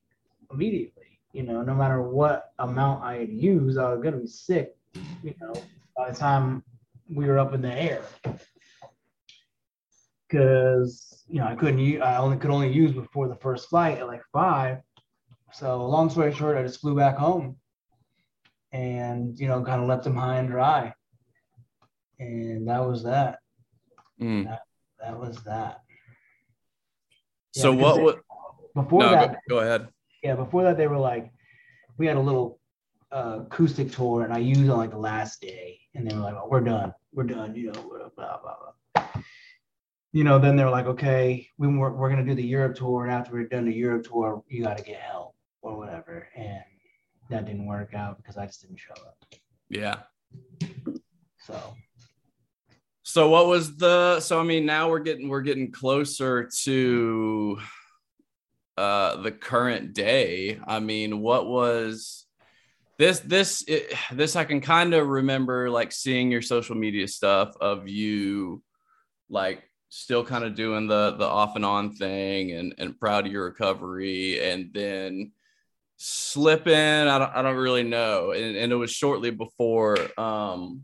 immediately you know, no matter what amount I had used, I was gonna be sick, you know, by the time we were up in the air. Cause you know, I couldn't use I only could only use before the first flight at like five. So long story short, I just flew back home and you know, kind of left them high and dry. And that was that. Mm. That, that was that. So what would before no, that go, go ahead yeah, before that they were like, we had a little uh, acoustic tour, and I used on like the last day, and they were like, oh, we're done, we're done, you know, blah blah blah. You know, then they're like, okay, we we're, we're gonna do the Europe tour, and after we're done the Europe tour, you got to get help or whatever, and that didn't work out because I just didn't show up. Yeah. So. So what was the? So I mean, now we're getting we're getting closer to uh, the current day. I mean, what was this? This it, this I can kind of remember like seeing your social media stuff of you like still kind of doing the the off and on thing and and proud of your recovery and then slipping I don't, I don't really know and, and it was shortly before um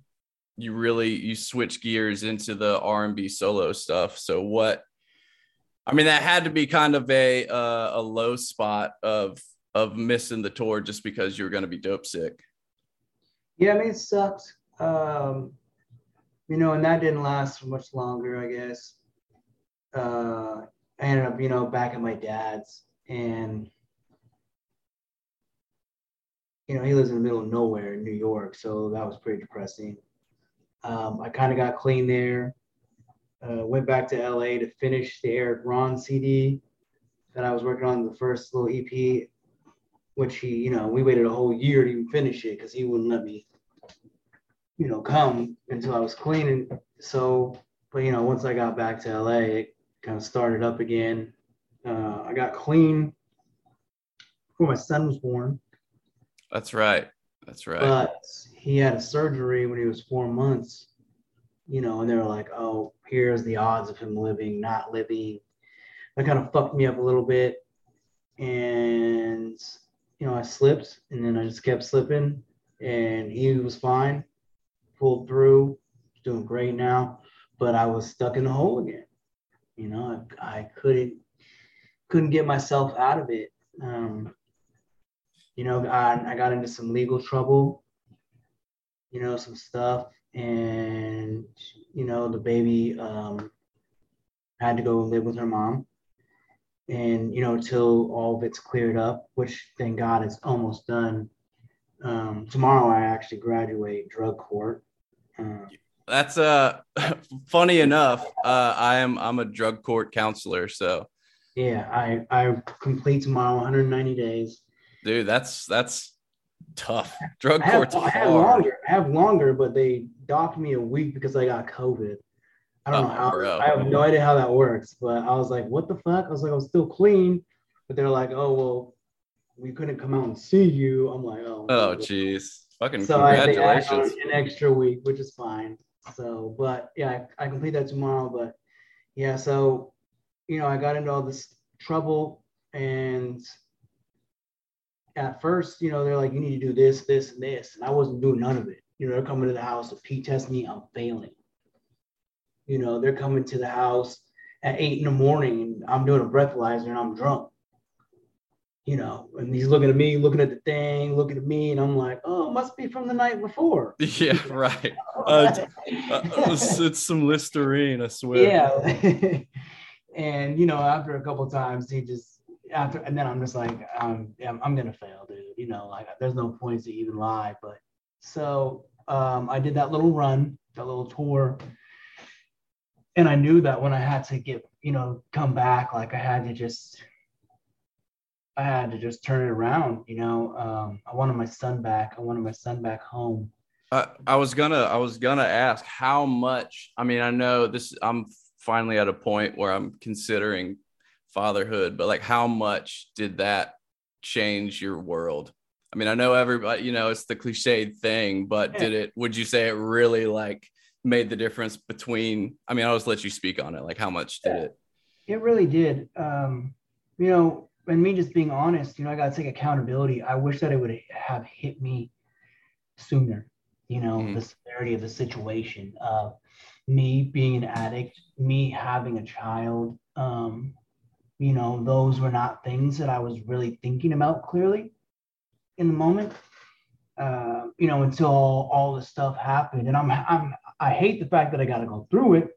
you really you switch gears into the R&B solo stuff so what I mean, that had to be kind of a uh, a low spot of of missing the tour just because you were going to be dope sick. Yeah, I mean, it sucked. Um, you know, and that didn't last much longer, I guess. Uh, I ended up, you know, back at my dad's, and you know, he lives in the middle of nowhere in New York, so that was pretty depressing. Um, I kind of got clean there. Uh, went back to LA to finish the Eric Ron CD that I was working on, the first little EP, which he, you know, we waited a whole year to even finish it because he wouldn't let me, you know, come until I was clean. And so, but you know, once I got back to LA, it kind of started up again. Uh, I got clean before my son was born. That's right. That's right. But he had a surgery when he was four months, you know, and they were like, oh, here's the odds of him living, not living. That kind of fucked me up a little bit. And, you know, I slipped and then I just kept slipping and he was fine, pulled through, doing great now. But I was stuck in the hole again. You know, I, I couldn't couldn't get myself out of it. Um, you know, I, I got into some legal trouble, you know, some stuff, and you know, the baby um, had to go live with her mom, and you know, till all of it's cleared up, which thank God it's almost done. Um, tomorrow, I actually graduate drug court. Uh, That's uh funny enough. Uh, I am I'm a drug court counselor, so yeah, I I complete tomorrow 190 days dude, that's that's tough. Drug I have, hard. I have longer. I have longer, but they docked me a week because I got COVID. I don't oh, know how. Bro. I have no idea how that works, but I was like, "What the fuck?" I was like, "I'm still clean," but they're like, "Oh well, we couldn't come out and see you." I'm like, "Oh." Oh, jeez. Fucking so congratulations. an extra week, which is fine. So, but yeah, I, I complete that tomorrow. But yeah, so you know, I got into all this trouble and at first, you know, they're like, you need to do this, this, and this. And I wasn't doing none of it. You know, they're coming to the house to P test me, I'm failing. You know, they're coming to the house at eight in the morning and I'm doing a breathalyzer and I'm drunk. You know, and he's looking at me, looking at the thing, looking at me, and I'm like, oh, it must be from the night before. Yeah, right. uh, uh, it's, it's some Listerine, I swear. Yeah. and, you know, after a couple times, he just, after and then I'm just like um yeah, I'm gonna fail, dude. You know, like there's no point to even lie. But so um I did that little run, that little tour, and I knew that when I had to get you know come back, like I had to just I had to just turn it around. You know, um, I wanted my son back. I wanted my son back home. I was gonna I was gonna ask how much. I mean, I know this. I'm finally at a point where I'm considering fatherhood, but like how much did that change your world? I mean, I know everybody, you know, it's the cliched thing, but did it, would you say it really like made the difference between, I mean, I'll just let you speak on it. Like how much did it? It really did. Um, you know, and me just being honest, you know, I got to take accountability. I wish that it would have hit me sooner, you know, mm-hmm. the severity of the situation of me being an addict, me having a child, um, you know, those were not things that I was really thinking about clearly in the moment. Uh, you know, until all, all this stuff happened. And I'm, I'm, I hate the fact that I got to go through it,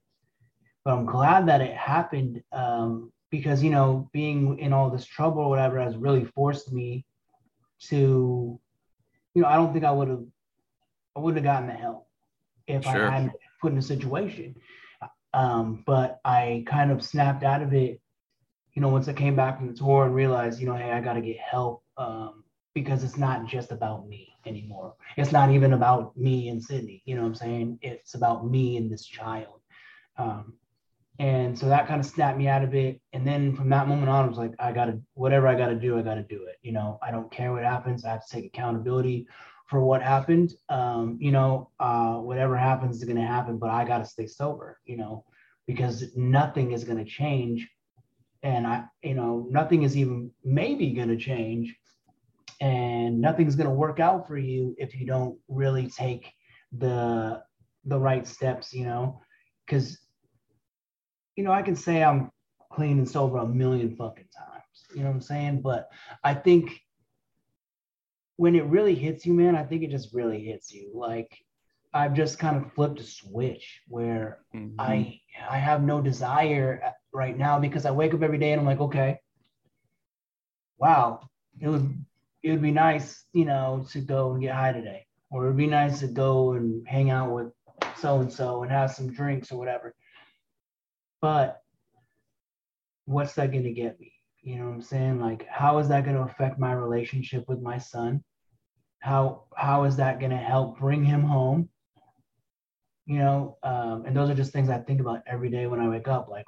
but I'm glad that it happened um, because, you know, being in all this trouble or whatever has really forced me to, you know, I don't think I would have, I wouldn't have gotten the help if sure. I hadn't put in a situation. Um, but I kind of snapped out of it you know, once I came back from the tour and realized, you know, hey, I got to get help um, because it's not just about me anymore. It's not even about me and Sydney. You know what I'm saying? It's about me and this child. Um, and so that kind of snapped me out of it. And then from that moment on, I was like, I got to, whatever I got to do, I got to do it. You know, I don't care what happens. I have to take accountability for what happened. Um, you know, uh, whatever happens is going to happen, but I got to stay sober, you know, because nothing is going to change and I, you know, nothing is even maybe going to change, and nothing's going to work out for you if you don't really take the the right steps. You know, because you know I can say I'm clean and sober a million fucking times. You know what I'm saying? But I think when it really hits you, man, I think it just really hits you. Like I've just kind of flipped a switch where mm-hmm. I I have no desire right now because I wake up every day and I'm like, okay, wow, it would it would be nice, you know, to go and get high today, or it'd be nice to go and hang out with so and so and have some drinks or whatever. But what's that going to get me? You know what I'm saying? Like, how is that going to affect my relationship with my son? How how is that going to help bring him home? You know, um, and those are just things I think about every day when I wake up. Like,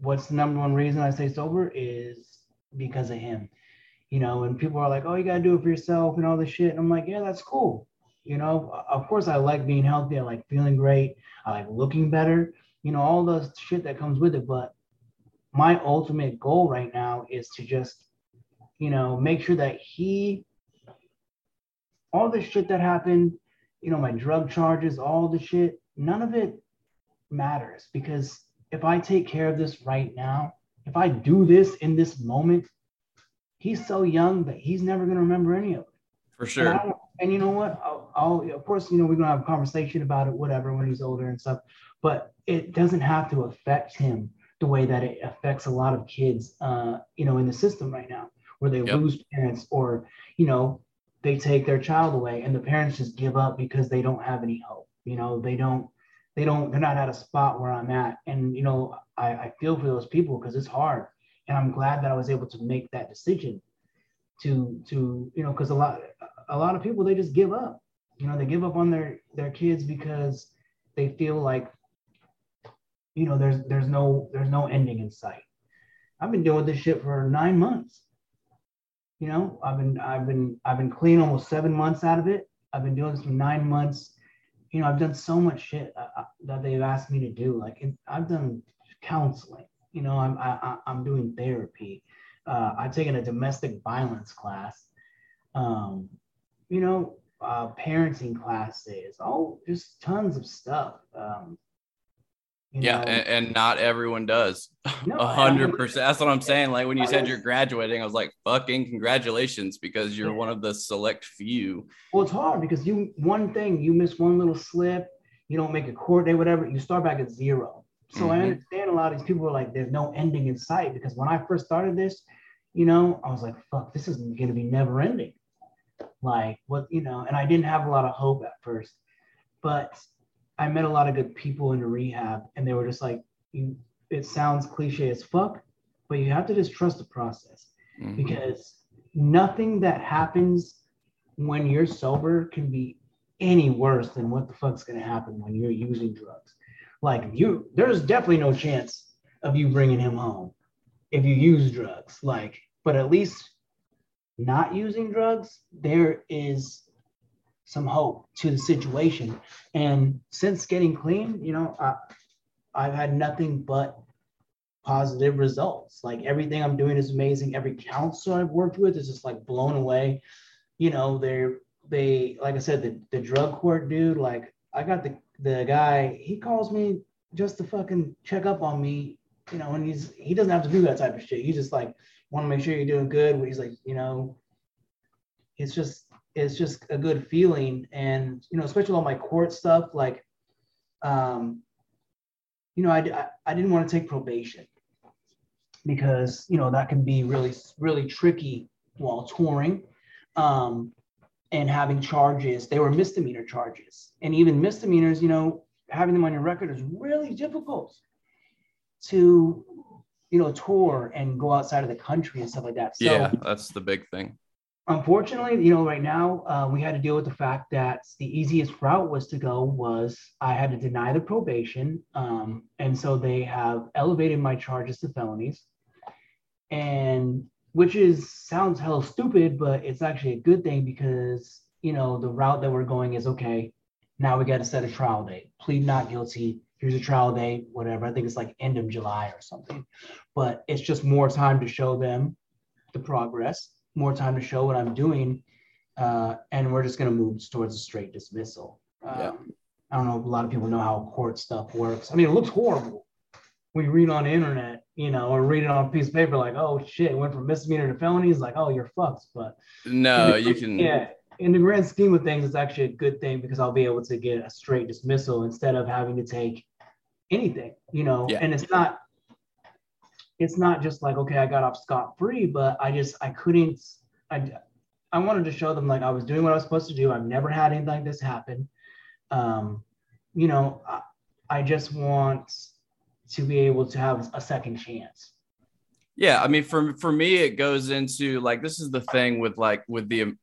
what's the number one reason I stay sober is because of him. You know, and people are like, "Oh, you gotta do it for yourself" and all this shit. And I'm like, "Yeah, that's cool." You know, of course, I like being healthy. I like feeling great. I like looking better. You know, all the shit that comes with it. But my ultimate goal right now is to just, you know, make sure that he, all the shit that happened, you know, my drug charges, all the shit, none of it matters because if I take care of this right now, if I do this in this moment, he's so young that he's never going to remember any of it. For sure. And, and you know what? I'll, I'll, of course, you know, we're going to have a conversation about it, whatever, when he's older and stuff, but it doesn't have to affect him the way that it affects a lot of kids, uh, you know, in the system right now, where they yep. lose parents or, you know, they take their child away and the parents just give up because they don't have any hope. You know, they don't, they don't, they're not at a spot where I'm at. And, you know, I, I feel for those people because it's hard. And I'm glad that I was able to make that decision to, to, you know, because a lot, a lot of people, they just give up. You know, they give up on their, their kids because they feel like you know, there's there's no there's no ending in sight. I've been doing this shit for nine months. You know, I've been I've been I've been clean almost seven months out of it. I've been doing this for nine months. You know, I've done so much shit uh, uh that they've asked me to do. Like I've done counseling. You know, I'm I, I'm doing therapy. Uh, I've taken a domestic violence class. Um, you know, uh, parenting classes, all just tons of stuff. Um, yeah, and, and, not everyone does. A hundred percent. That's what I'm saying. Like when you said you're graduating, I was like, "Fucking congratulations!" Because you're one of the select few. Well, it's hard because you one thing you miss one little slip, you don't make a court day, whatever. You start back at zero. So mm-hmm. I understand a lot of these people are like, "There's no ending in sight." Because when I first started this, you know, I was like, "Fuck, this is going to be never ending." Like what you know, and I didn't have a lot of hope at first, but I met a lot of good people in rehab, and they were just like, you, it sounds cliche as fuck, but you have to just trust the process mm-hmm. because nothing that happens when you're sober can be any worse than what the fuck's gonna happen when you're using drugs. Like you, there's definitely no chance of you bringing him home if you use drugs. Like, but at least not using drugs, there is some hope to the situation. And since getting clean, you know, I, I've had nothing but positive results. Like everything I'm doing is amazing. Every counselor I've worked with is just like blown away. You know, they're they like I said, the, the drug court dude, like I got the the guy, he calls me just to fucking check up on me, you know, and he's he doesn't have to do that type of shit. He's just like want to make sure you're doing good. He's like, you know, it's just it's just a good feeling. And, you know, especially all my court stuff, like, um, you know, I, I, I didn't want to take probation because, you know, that can be really, really tricky while touring. Um, and having charges, they were misdemeanor charges. And even misdemeanors, you know, having them on your record is really difficult to, you know, tour and go outside of the country and stuff like that. So, yeah, that's the big thing unfortunately, you know, right now uh, we had to deal with the fact that the easiest route was to go was I had to deny the probation, um, and so they have elevated my charges to felonies, and which is sounds hell stupid, but it's actually a good thing because you know the route that we're going is okay. Now we got to set a trial date. Plead not guilty. Here's a trial date, whatever. I think it's like end of July or something, but it's just more time to show them the progress more time to show what I'm doing, uh, and we're just going to move towards a straight dismissal. Um, yeah. I don't know if a lot of people know how court stuff works. I mean, it looks horrible. we read on the internet, you know, or read it on a piece of paper, like, oh shit, went from misdemeanor to felony. It's like, oh, you're fucked. But no, you can. Yeah, in the grand scheme of things, it's actually a good thing because I'll be able to get a straight dismissal instead of having to take anything, you know. Yeah. And it's not, it's not just like, okay, I got off scot free, but I just I couldn't. I I wanted to show them like I was doing what I was supposed to do. I've never had anything like this happen. Um, you know, I, I just want to be able to have a second chance. Yeah, I mean, for for me, it goes into like this is the thing with like with the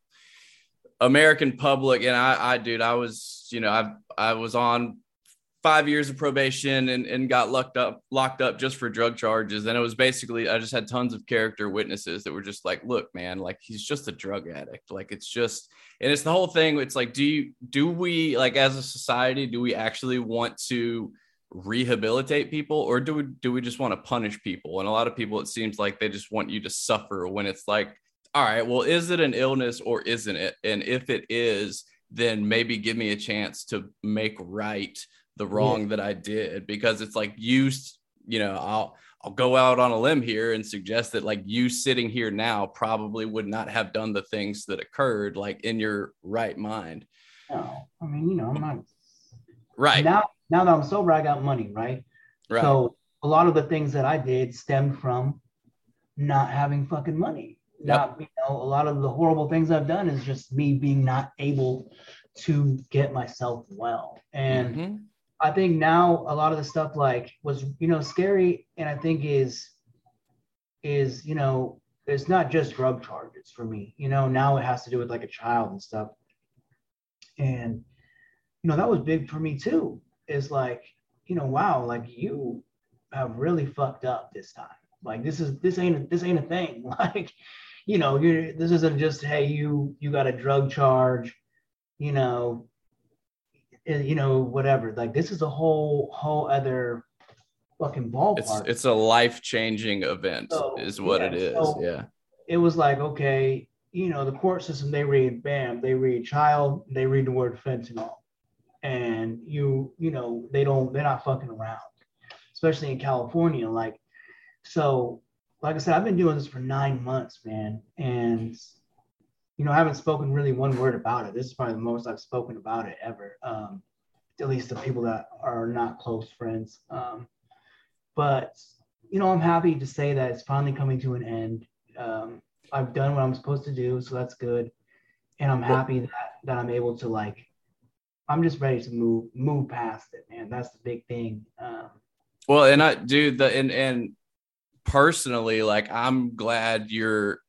American public, and I, I, dude, I was, you know, I I was on five years of probation and, and got locked up locked up just for drug charges. And it was basically i just had tons of character witnesses that were just like look man like he's just a drug addict. Like it's just and it's the whole thing. It's like do you do we like as a society do we actually want to rehabilitate people or do we do we just want to punish people? And a lot of people it seems like they just want you to suffer when it's like all right well is it an illness or isn't it? And if it is then maybe give me a chance to make right the wrong yeah. that I did because it's like you you know I'll I'll go out on a limb here and suggest that like you sitting here now probably would not have done the things that occurred like in your right mind. No, I mean you know I'm not right now. Now that I'm sober, I got money, right? Right. So a lot of the things that I did stemmed from not having fucking money. Yep. Not you know a lot of the horrible things I've done is just me being not able to get myself well and. Mm-hmm I think now a lot of the stuff like was you know scary, and I think is is you know it's not just drug charges for me. You know now it has to do with like a child and stuff, and you know that was big for me too. Is like you know wow like you have really fucked up this time. Like this is this ain't this ain't a thing. Like you know you this isn't just hey you you got a drug charge, you know Uh, you know, whatever. Like this is a whole whole other fucking ballpark. It's, it's a life changing event, so, is what yeah, it is. So yeah. It was like, okay, you know, the court system, they read bam, they read child, they read the word fentanyl. And you, you know, they don't, they're not fucking around, especially in California. Like, so, like I said, I've been doing this for nine months, man. And you know, I haven't spoken really one word about it. This is probably the most I've spoken about it ever. Um, at least the people that are not close friends. Um, but you know, I'm happy to say that it's finally coming to an end. Um, I've done what I'm supposed to do, so that's good. And I'm happy that that I'm able to like. I'm just ready to move move past it, man. That's the big thing. Um, well, and I, dude, the and and personally, like, I'm glad you're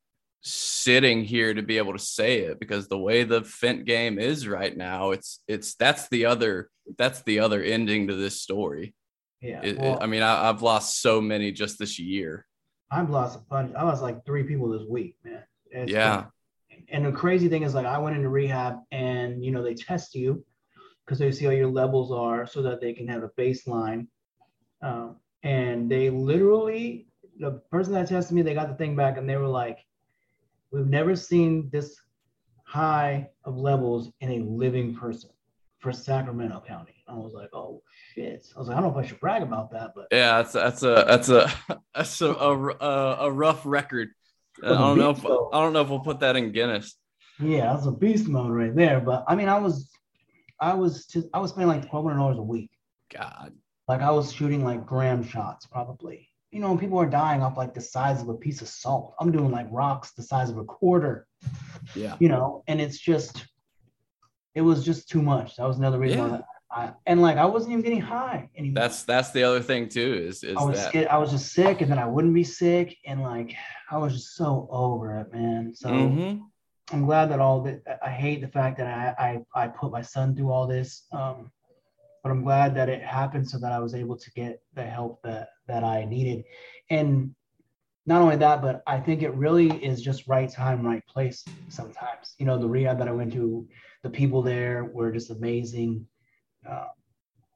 sitting here to be able to say it because the way the Fent game is right now, it's it's that's the other that's the other ending to this story. Yeah. It, well, it, I mean, I, have lost so many just this year. I've lost a bunch. I lost like three people this week, man. It's yeah. And the crazy thing is, like, I went into rehab, and you know, they test you because they see how your levels are, so that they can have a baseline. Um, and they literally, the person that tested me, they got the thing back, and they were like, We've never seen this high of levels in a living person for Sacramento County. I was like, oh shit. I was like, I don't know if I should brag about that, but yeah, that's that's a that's a that's a a, a rough record. Uh, I don't know if mode. I don't know if we'll put that in Guinness. Yeah, that's a beast mode right there. But I mean, I was I was just I was spending like twelve hundred dollars a week. God. Like I was shooting like gram shots probably you know, people are dying off like the size of a piece of salt. I'm doing like rocks the size of a quarter. Yeah. You know, and it's just, it was just too much. That was another reason yeah. why I, and like I wasn't even getting high anymore. That's that's the other thing too. Is is I was that I was just sick, and then I wouldn't be sick, and like I was just so over it, man. So mm-hmm. I'm glad that all that. I hate the fact that I I, I put my son through all this. Um, but I'm glad that it happened so that I was able to get the help that that I needed. And not only that, but I think it really is just right time, right place sometimes. You know, the rehab that I went to, the people there were just amazing. Uh,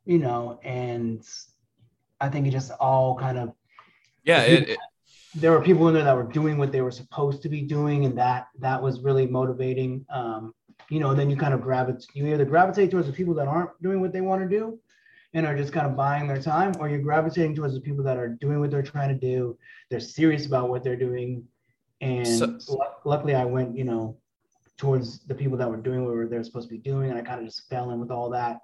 you know, and I think it just all kind of yeah. It, it, there were people in there that were doing what they were supposed to be doing, and that that was really motivating. Um, you know, then you kind of gravitate, you either gravitate towards the people that aren't doing what they want to do, and are just kind of buying their time, or you're gravitating towards the people that are doing what they're trying to do. They're serious about what they're doing, and so, luckily, I went, you know, towards the people that were doing what they're supposed to be doing, and I kind of just fell in with all that,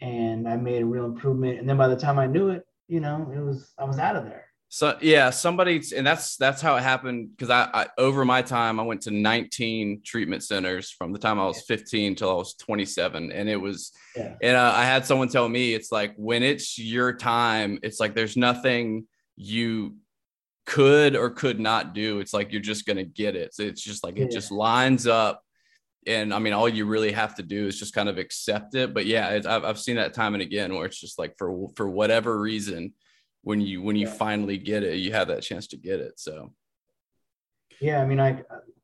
and I made a real improvement. And then by the time I knew it, you know, it was I was out of there. So yeah, somebody and that's that's how it happened because I, I, over my time I went to 19 treatment centers from the time I was 15 till I was 27, and it was yeah. and uh, I had someone tell me it's like when it's your time, it's like there's nothing you could or could not do. It's like you're just gonna get it. So it's just like yeah. it just lines up, and I mean all you really have to do is just kind of accept it. But yeah, I've I've seen that time and again where it's just like for for whatever reason when you when you yeah. finally get it, you have that chance to get it. So yeah, I mean, I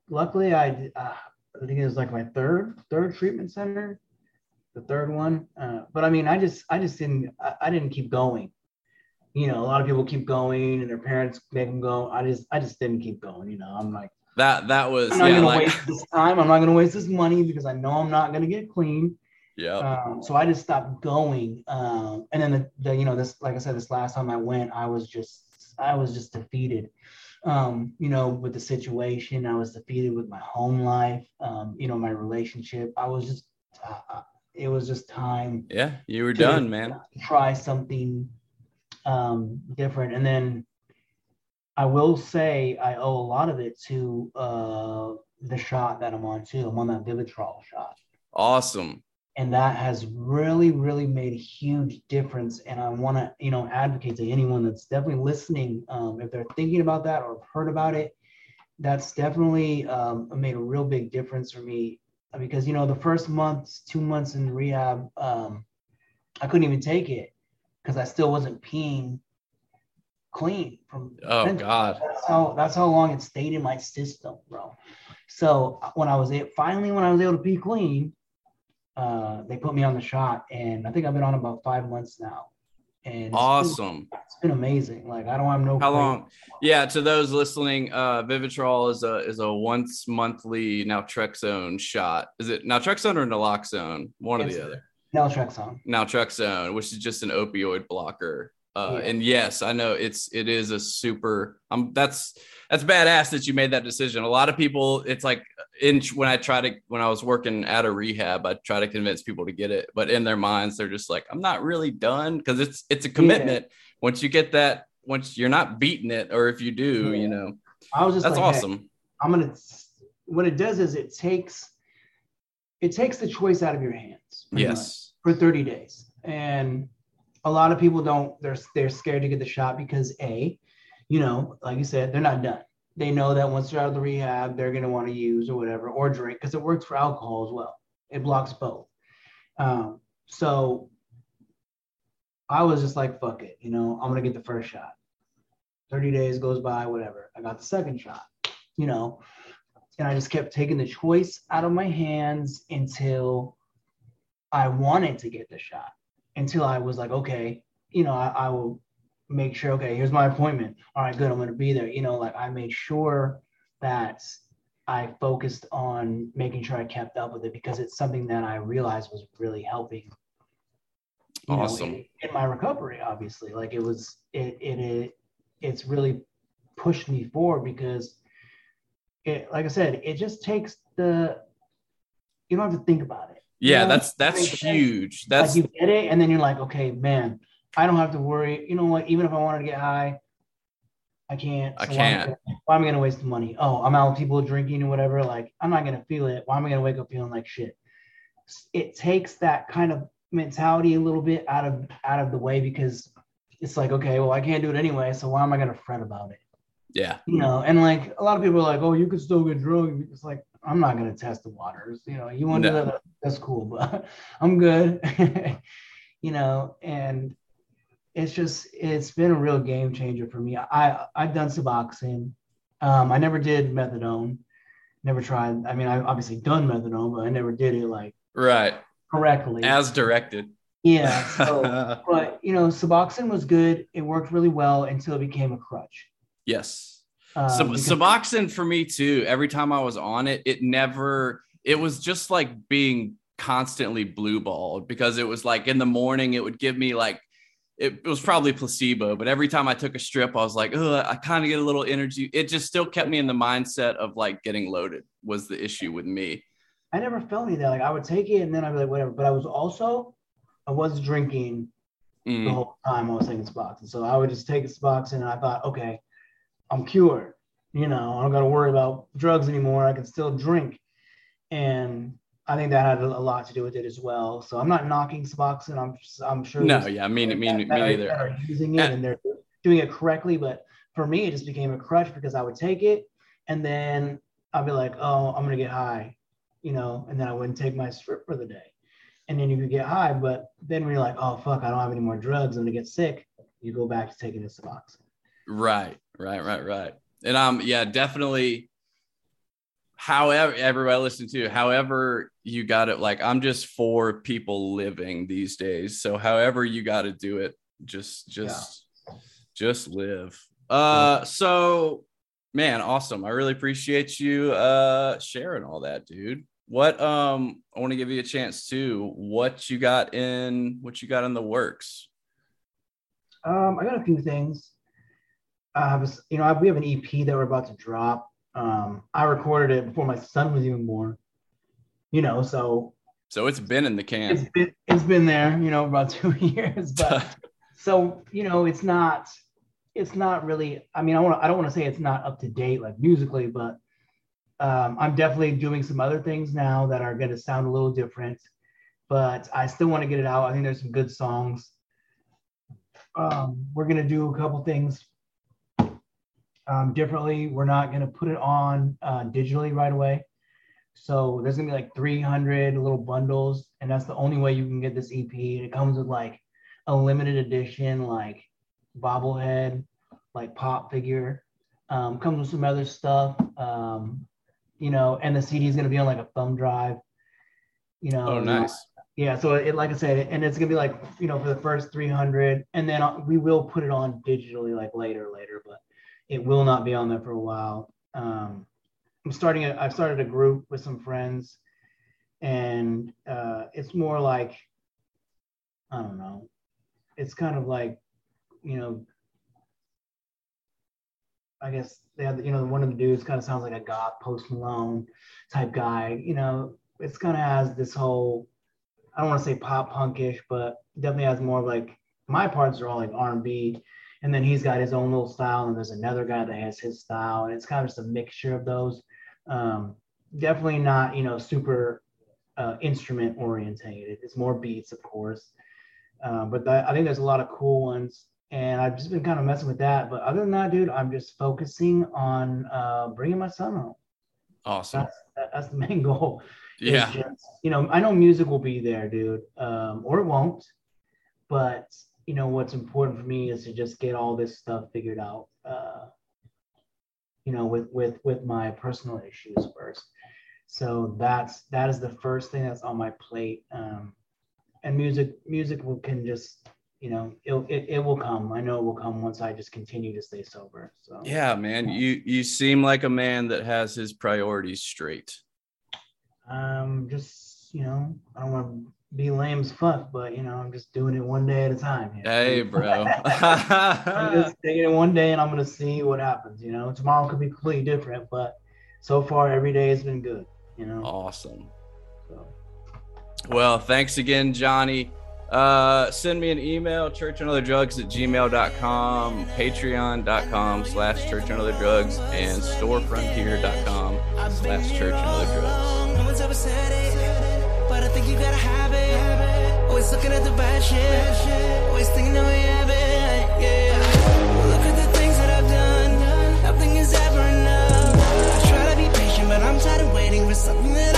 luckily I uh, I think it was like my third third treatment center, the third one. Uh, but I mean, I just I just didn't I, I, didn't keep going. You know, a lot of people keep going and their parents make them go. I just I just didn't keep going. You know, I'm like that that was I'm not yeah, gonna like... waste this time. I'm not gonna waste this money because I know I'm not gonna get clean. Yeah. Um, so I just stopped going. Um, and then the, the, you know, this, like I said, this last time I went, I was just, I was just defeated. Um, you know, with the situation, I was defeated with my home life. Um, you know, my relationship. I was just, uh, it was just time. Yeah, you were done, man. Try something um, different, and then I will say I owe a lot of it to uh, the shot that I'm on too. I'm on that Vivitrol shot. Awesome and that has really really made a huge difference. And i want to you know advocate to anyone that's definitely listening um, if they're thinking about that or heard about it that's definitely um, made a real big difference for me. Because you know the first months two months in rehab um, i couldn't even take it because i still wasn't peeing clean from oh god. That's how that's how long it stayed in my system bro. So when i was it finally when i was able to pee clean uh, they put me on the shot, and I think I've been on about five months now. And it's awesome. Been, it's been amazing. Like I don't have no. How long? Yeah, to those listening, uh, Vivitrol is a is a once monthly naltrexone shot. Is it naltrexone or naloxone? One yes, or the other. Naltrexone. Naltrexone, which is just an opioid blocker. Uh, yeah. And yes, I know it's it is a super. Um, that's that's badass that you made that decision. A lot of people, it's like in when I try to when I was working at a rehab, I try to convince people to get it, but in their minds, they're just like, I'm not really done because it's it's a commitment. Yeah. Once you get that, once you're not beating it, or if you do, yeah. you know, I was just that's like, awesome. Hey, I'm gonna. What it does is it takes it takes the choice out of your hands. Yes. For 30 days, and a lot of people don't. They're they're scared to get the shot because a, you know, like you said, they're not done they know that once they're out of the rehab, they're going to want to use or whatever, or drink, because it works for alcohol as well. It blocks both. Um, so I was just like, fuck it, you know, I'm going to get the first shot. 30 days goes by, whatever. I got the second shot, you know, and I just kept taking the choice out of my hands until I wanted to get the shot, until I was like, okay, you know, I, I will make sure, okay, here's my appointment. All right, good, I'm going to be there. You know, like I made sure that I focused on making sure I kept up with it because it's something that I realized was really helping. awesome. Know, in, in, my recovery, obviously, like it was, it, it, it, it's really pushed me forward because it, like I said, it just takes the, you don't have to think about it. Yeah, you know? that's, that's huge. That's like you get it. And then you're like, okay, man, I don't have to worry. You know what? Even if I wanted to get high, I can't. I can't. Why am I, gonna waste the money? Oh, I'm out with people drinking or whatever. Like, I'm not gonna feel it. Why am I gonna wake up feeling like shit? It takes that kind of mentality a little bit out of out of the way because it's like, okay, well, I can't do it anyway, so why am I gonna fret about it? Yeah. You know, and like a lot of people are like, oh, you could still get drunk. It's like I'm not gonna test the waters. You know, you want to no. do that? That's cool, but I'm good. you know, and it's just it's been a real game changer for me. I I've done Suboxone. Um, I never did methadone. Never tried. I mean, I've obviously done methadone, but I never did it like right correctly as directed. Yeah. So, but you know, Suboxone was good. It worked really well until it became a crutch. Yes. Um, Suboxone for me too. Every time I was on it, it never. It was just like being constantly blue balled because it was like in the morning it would give me like it, it was probably placebo, but every time I took a strip, I was like, oh, I kind of get a little energy. It just still kept me in the mindset of like getting loaded was the issue with me. I never felt any that. Like I would take it and then I'd be like, whatever. But I was also, I was drinking mm. the whole time I was taking Suboxone. So I would just take Suboxone and I thought, okay, I'm cured. You know, I don't got to worry about drugs anymore. I can still drink. And I think that had a lot to do with it as well. So I'm not knocking Suboxone. I'm I'm sure. No, yeah, I mean, me, me, me neither. That are using it and they're doing it correctly, but for me, it just became a crutch because I would take it and then I'd be like, oh, I'm gonna get high, you know, and then I wouldn't take my strip for the day, and then you could get high, but then when you're like, oh fuck, I don't have any more drugs, I'm gonna get sick. You go back to taking the Suboxone. Right, right, right, right. And um, yeah, definitely however everybody listen to however you got it like i'm just for people living these days. So however you got to do it just just yeah. just live. Uh so man awesome. I really appreciate you uh sharing all that dude. What um i want to give you a chance to what you got in what you got in the works? Um i got a few things i have you know we have an ep that we're about to drop um, I recorded it before my son was even born. You know, so so it's been in the can. It's been it's been there, you know, about two years. But so you know, it's not it's not really. I mean, I want I don't want to say it's not up to date like musically, but um, I'm definitely doing some other things now that are going to sound a little different. But I still want to get it out. I think there's some good songs. Um, we're going to do a couple things um, differently. We're not going to put it on uh, digitally right away. So there's going to be like 300 little bundles, and that's the only way you can get this EP. It comes with like a limited edition, like bobblehead, like pop figure. Um, comes with some other stuff, um, you know, and the CD is going to be on like a thumb drive. You know. Oh, nice. Yeah, so it, like I said, and it's gonna be like you know for the first 300, and then we will put it on digitally like later, later. But it will not be on there for a while. Um, I'm starting. A, I've started a group with some friends, and uh, it's more like I don't know. It's kind of like you know. I guess they have you know one of the dudes kind of sounds like a goth Post Malone type guy. You know, it's kind of has this whole I don't want to say pop punkish, but definitely has more of like my parts are all like R&B and then he's got his own little style and there's another guy that has his style and it's kind of just a mixture of those. Um, definitely not you know super uh, instrument orientated. It's more beats of course. Um, but i think there's a lot of cool ones and i've just been kind of messing with that. But other than that dude i'm just focusing on uh, bringing my son home. Awesome. That's, that, that's the main goal. Yeah. just, you know i know music will be there dude um, or it won't but you know what's important for me is to just get all this stuff figured out uh, you know with with with my personal issues first. So that's that is the first thing that's on my plate um, and music music will can just you know it, it, it will come. I know it will come once i just continue to stay sober so. Yeah man you you seem like a man that has his priorities straight. Um just you know i don't want to be lame as fuck, but you know, I'm just doing it one day at a time. You know? Hey, bro. I'm just taking it one day and I'm gonna see what happens. You know, tomorrow could be completely different, but so far every day has been good. You know. Awesome. So. Well, thanks again, Jonny. Uh, send me an email, churchandother drugs at gmail.com, patreon.com slash church and other drugs, and storefrontier.com slash church and other drugs Always looking at the bad shit. Always thinking that we have it. Yeah. Look at the things that I've done. Nothing is ever enough. I try to be patient, but I'm tired of waiting for something that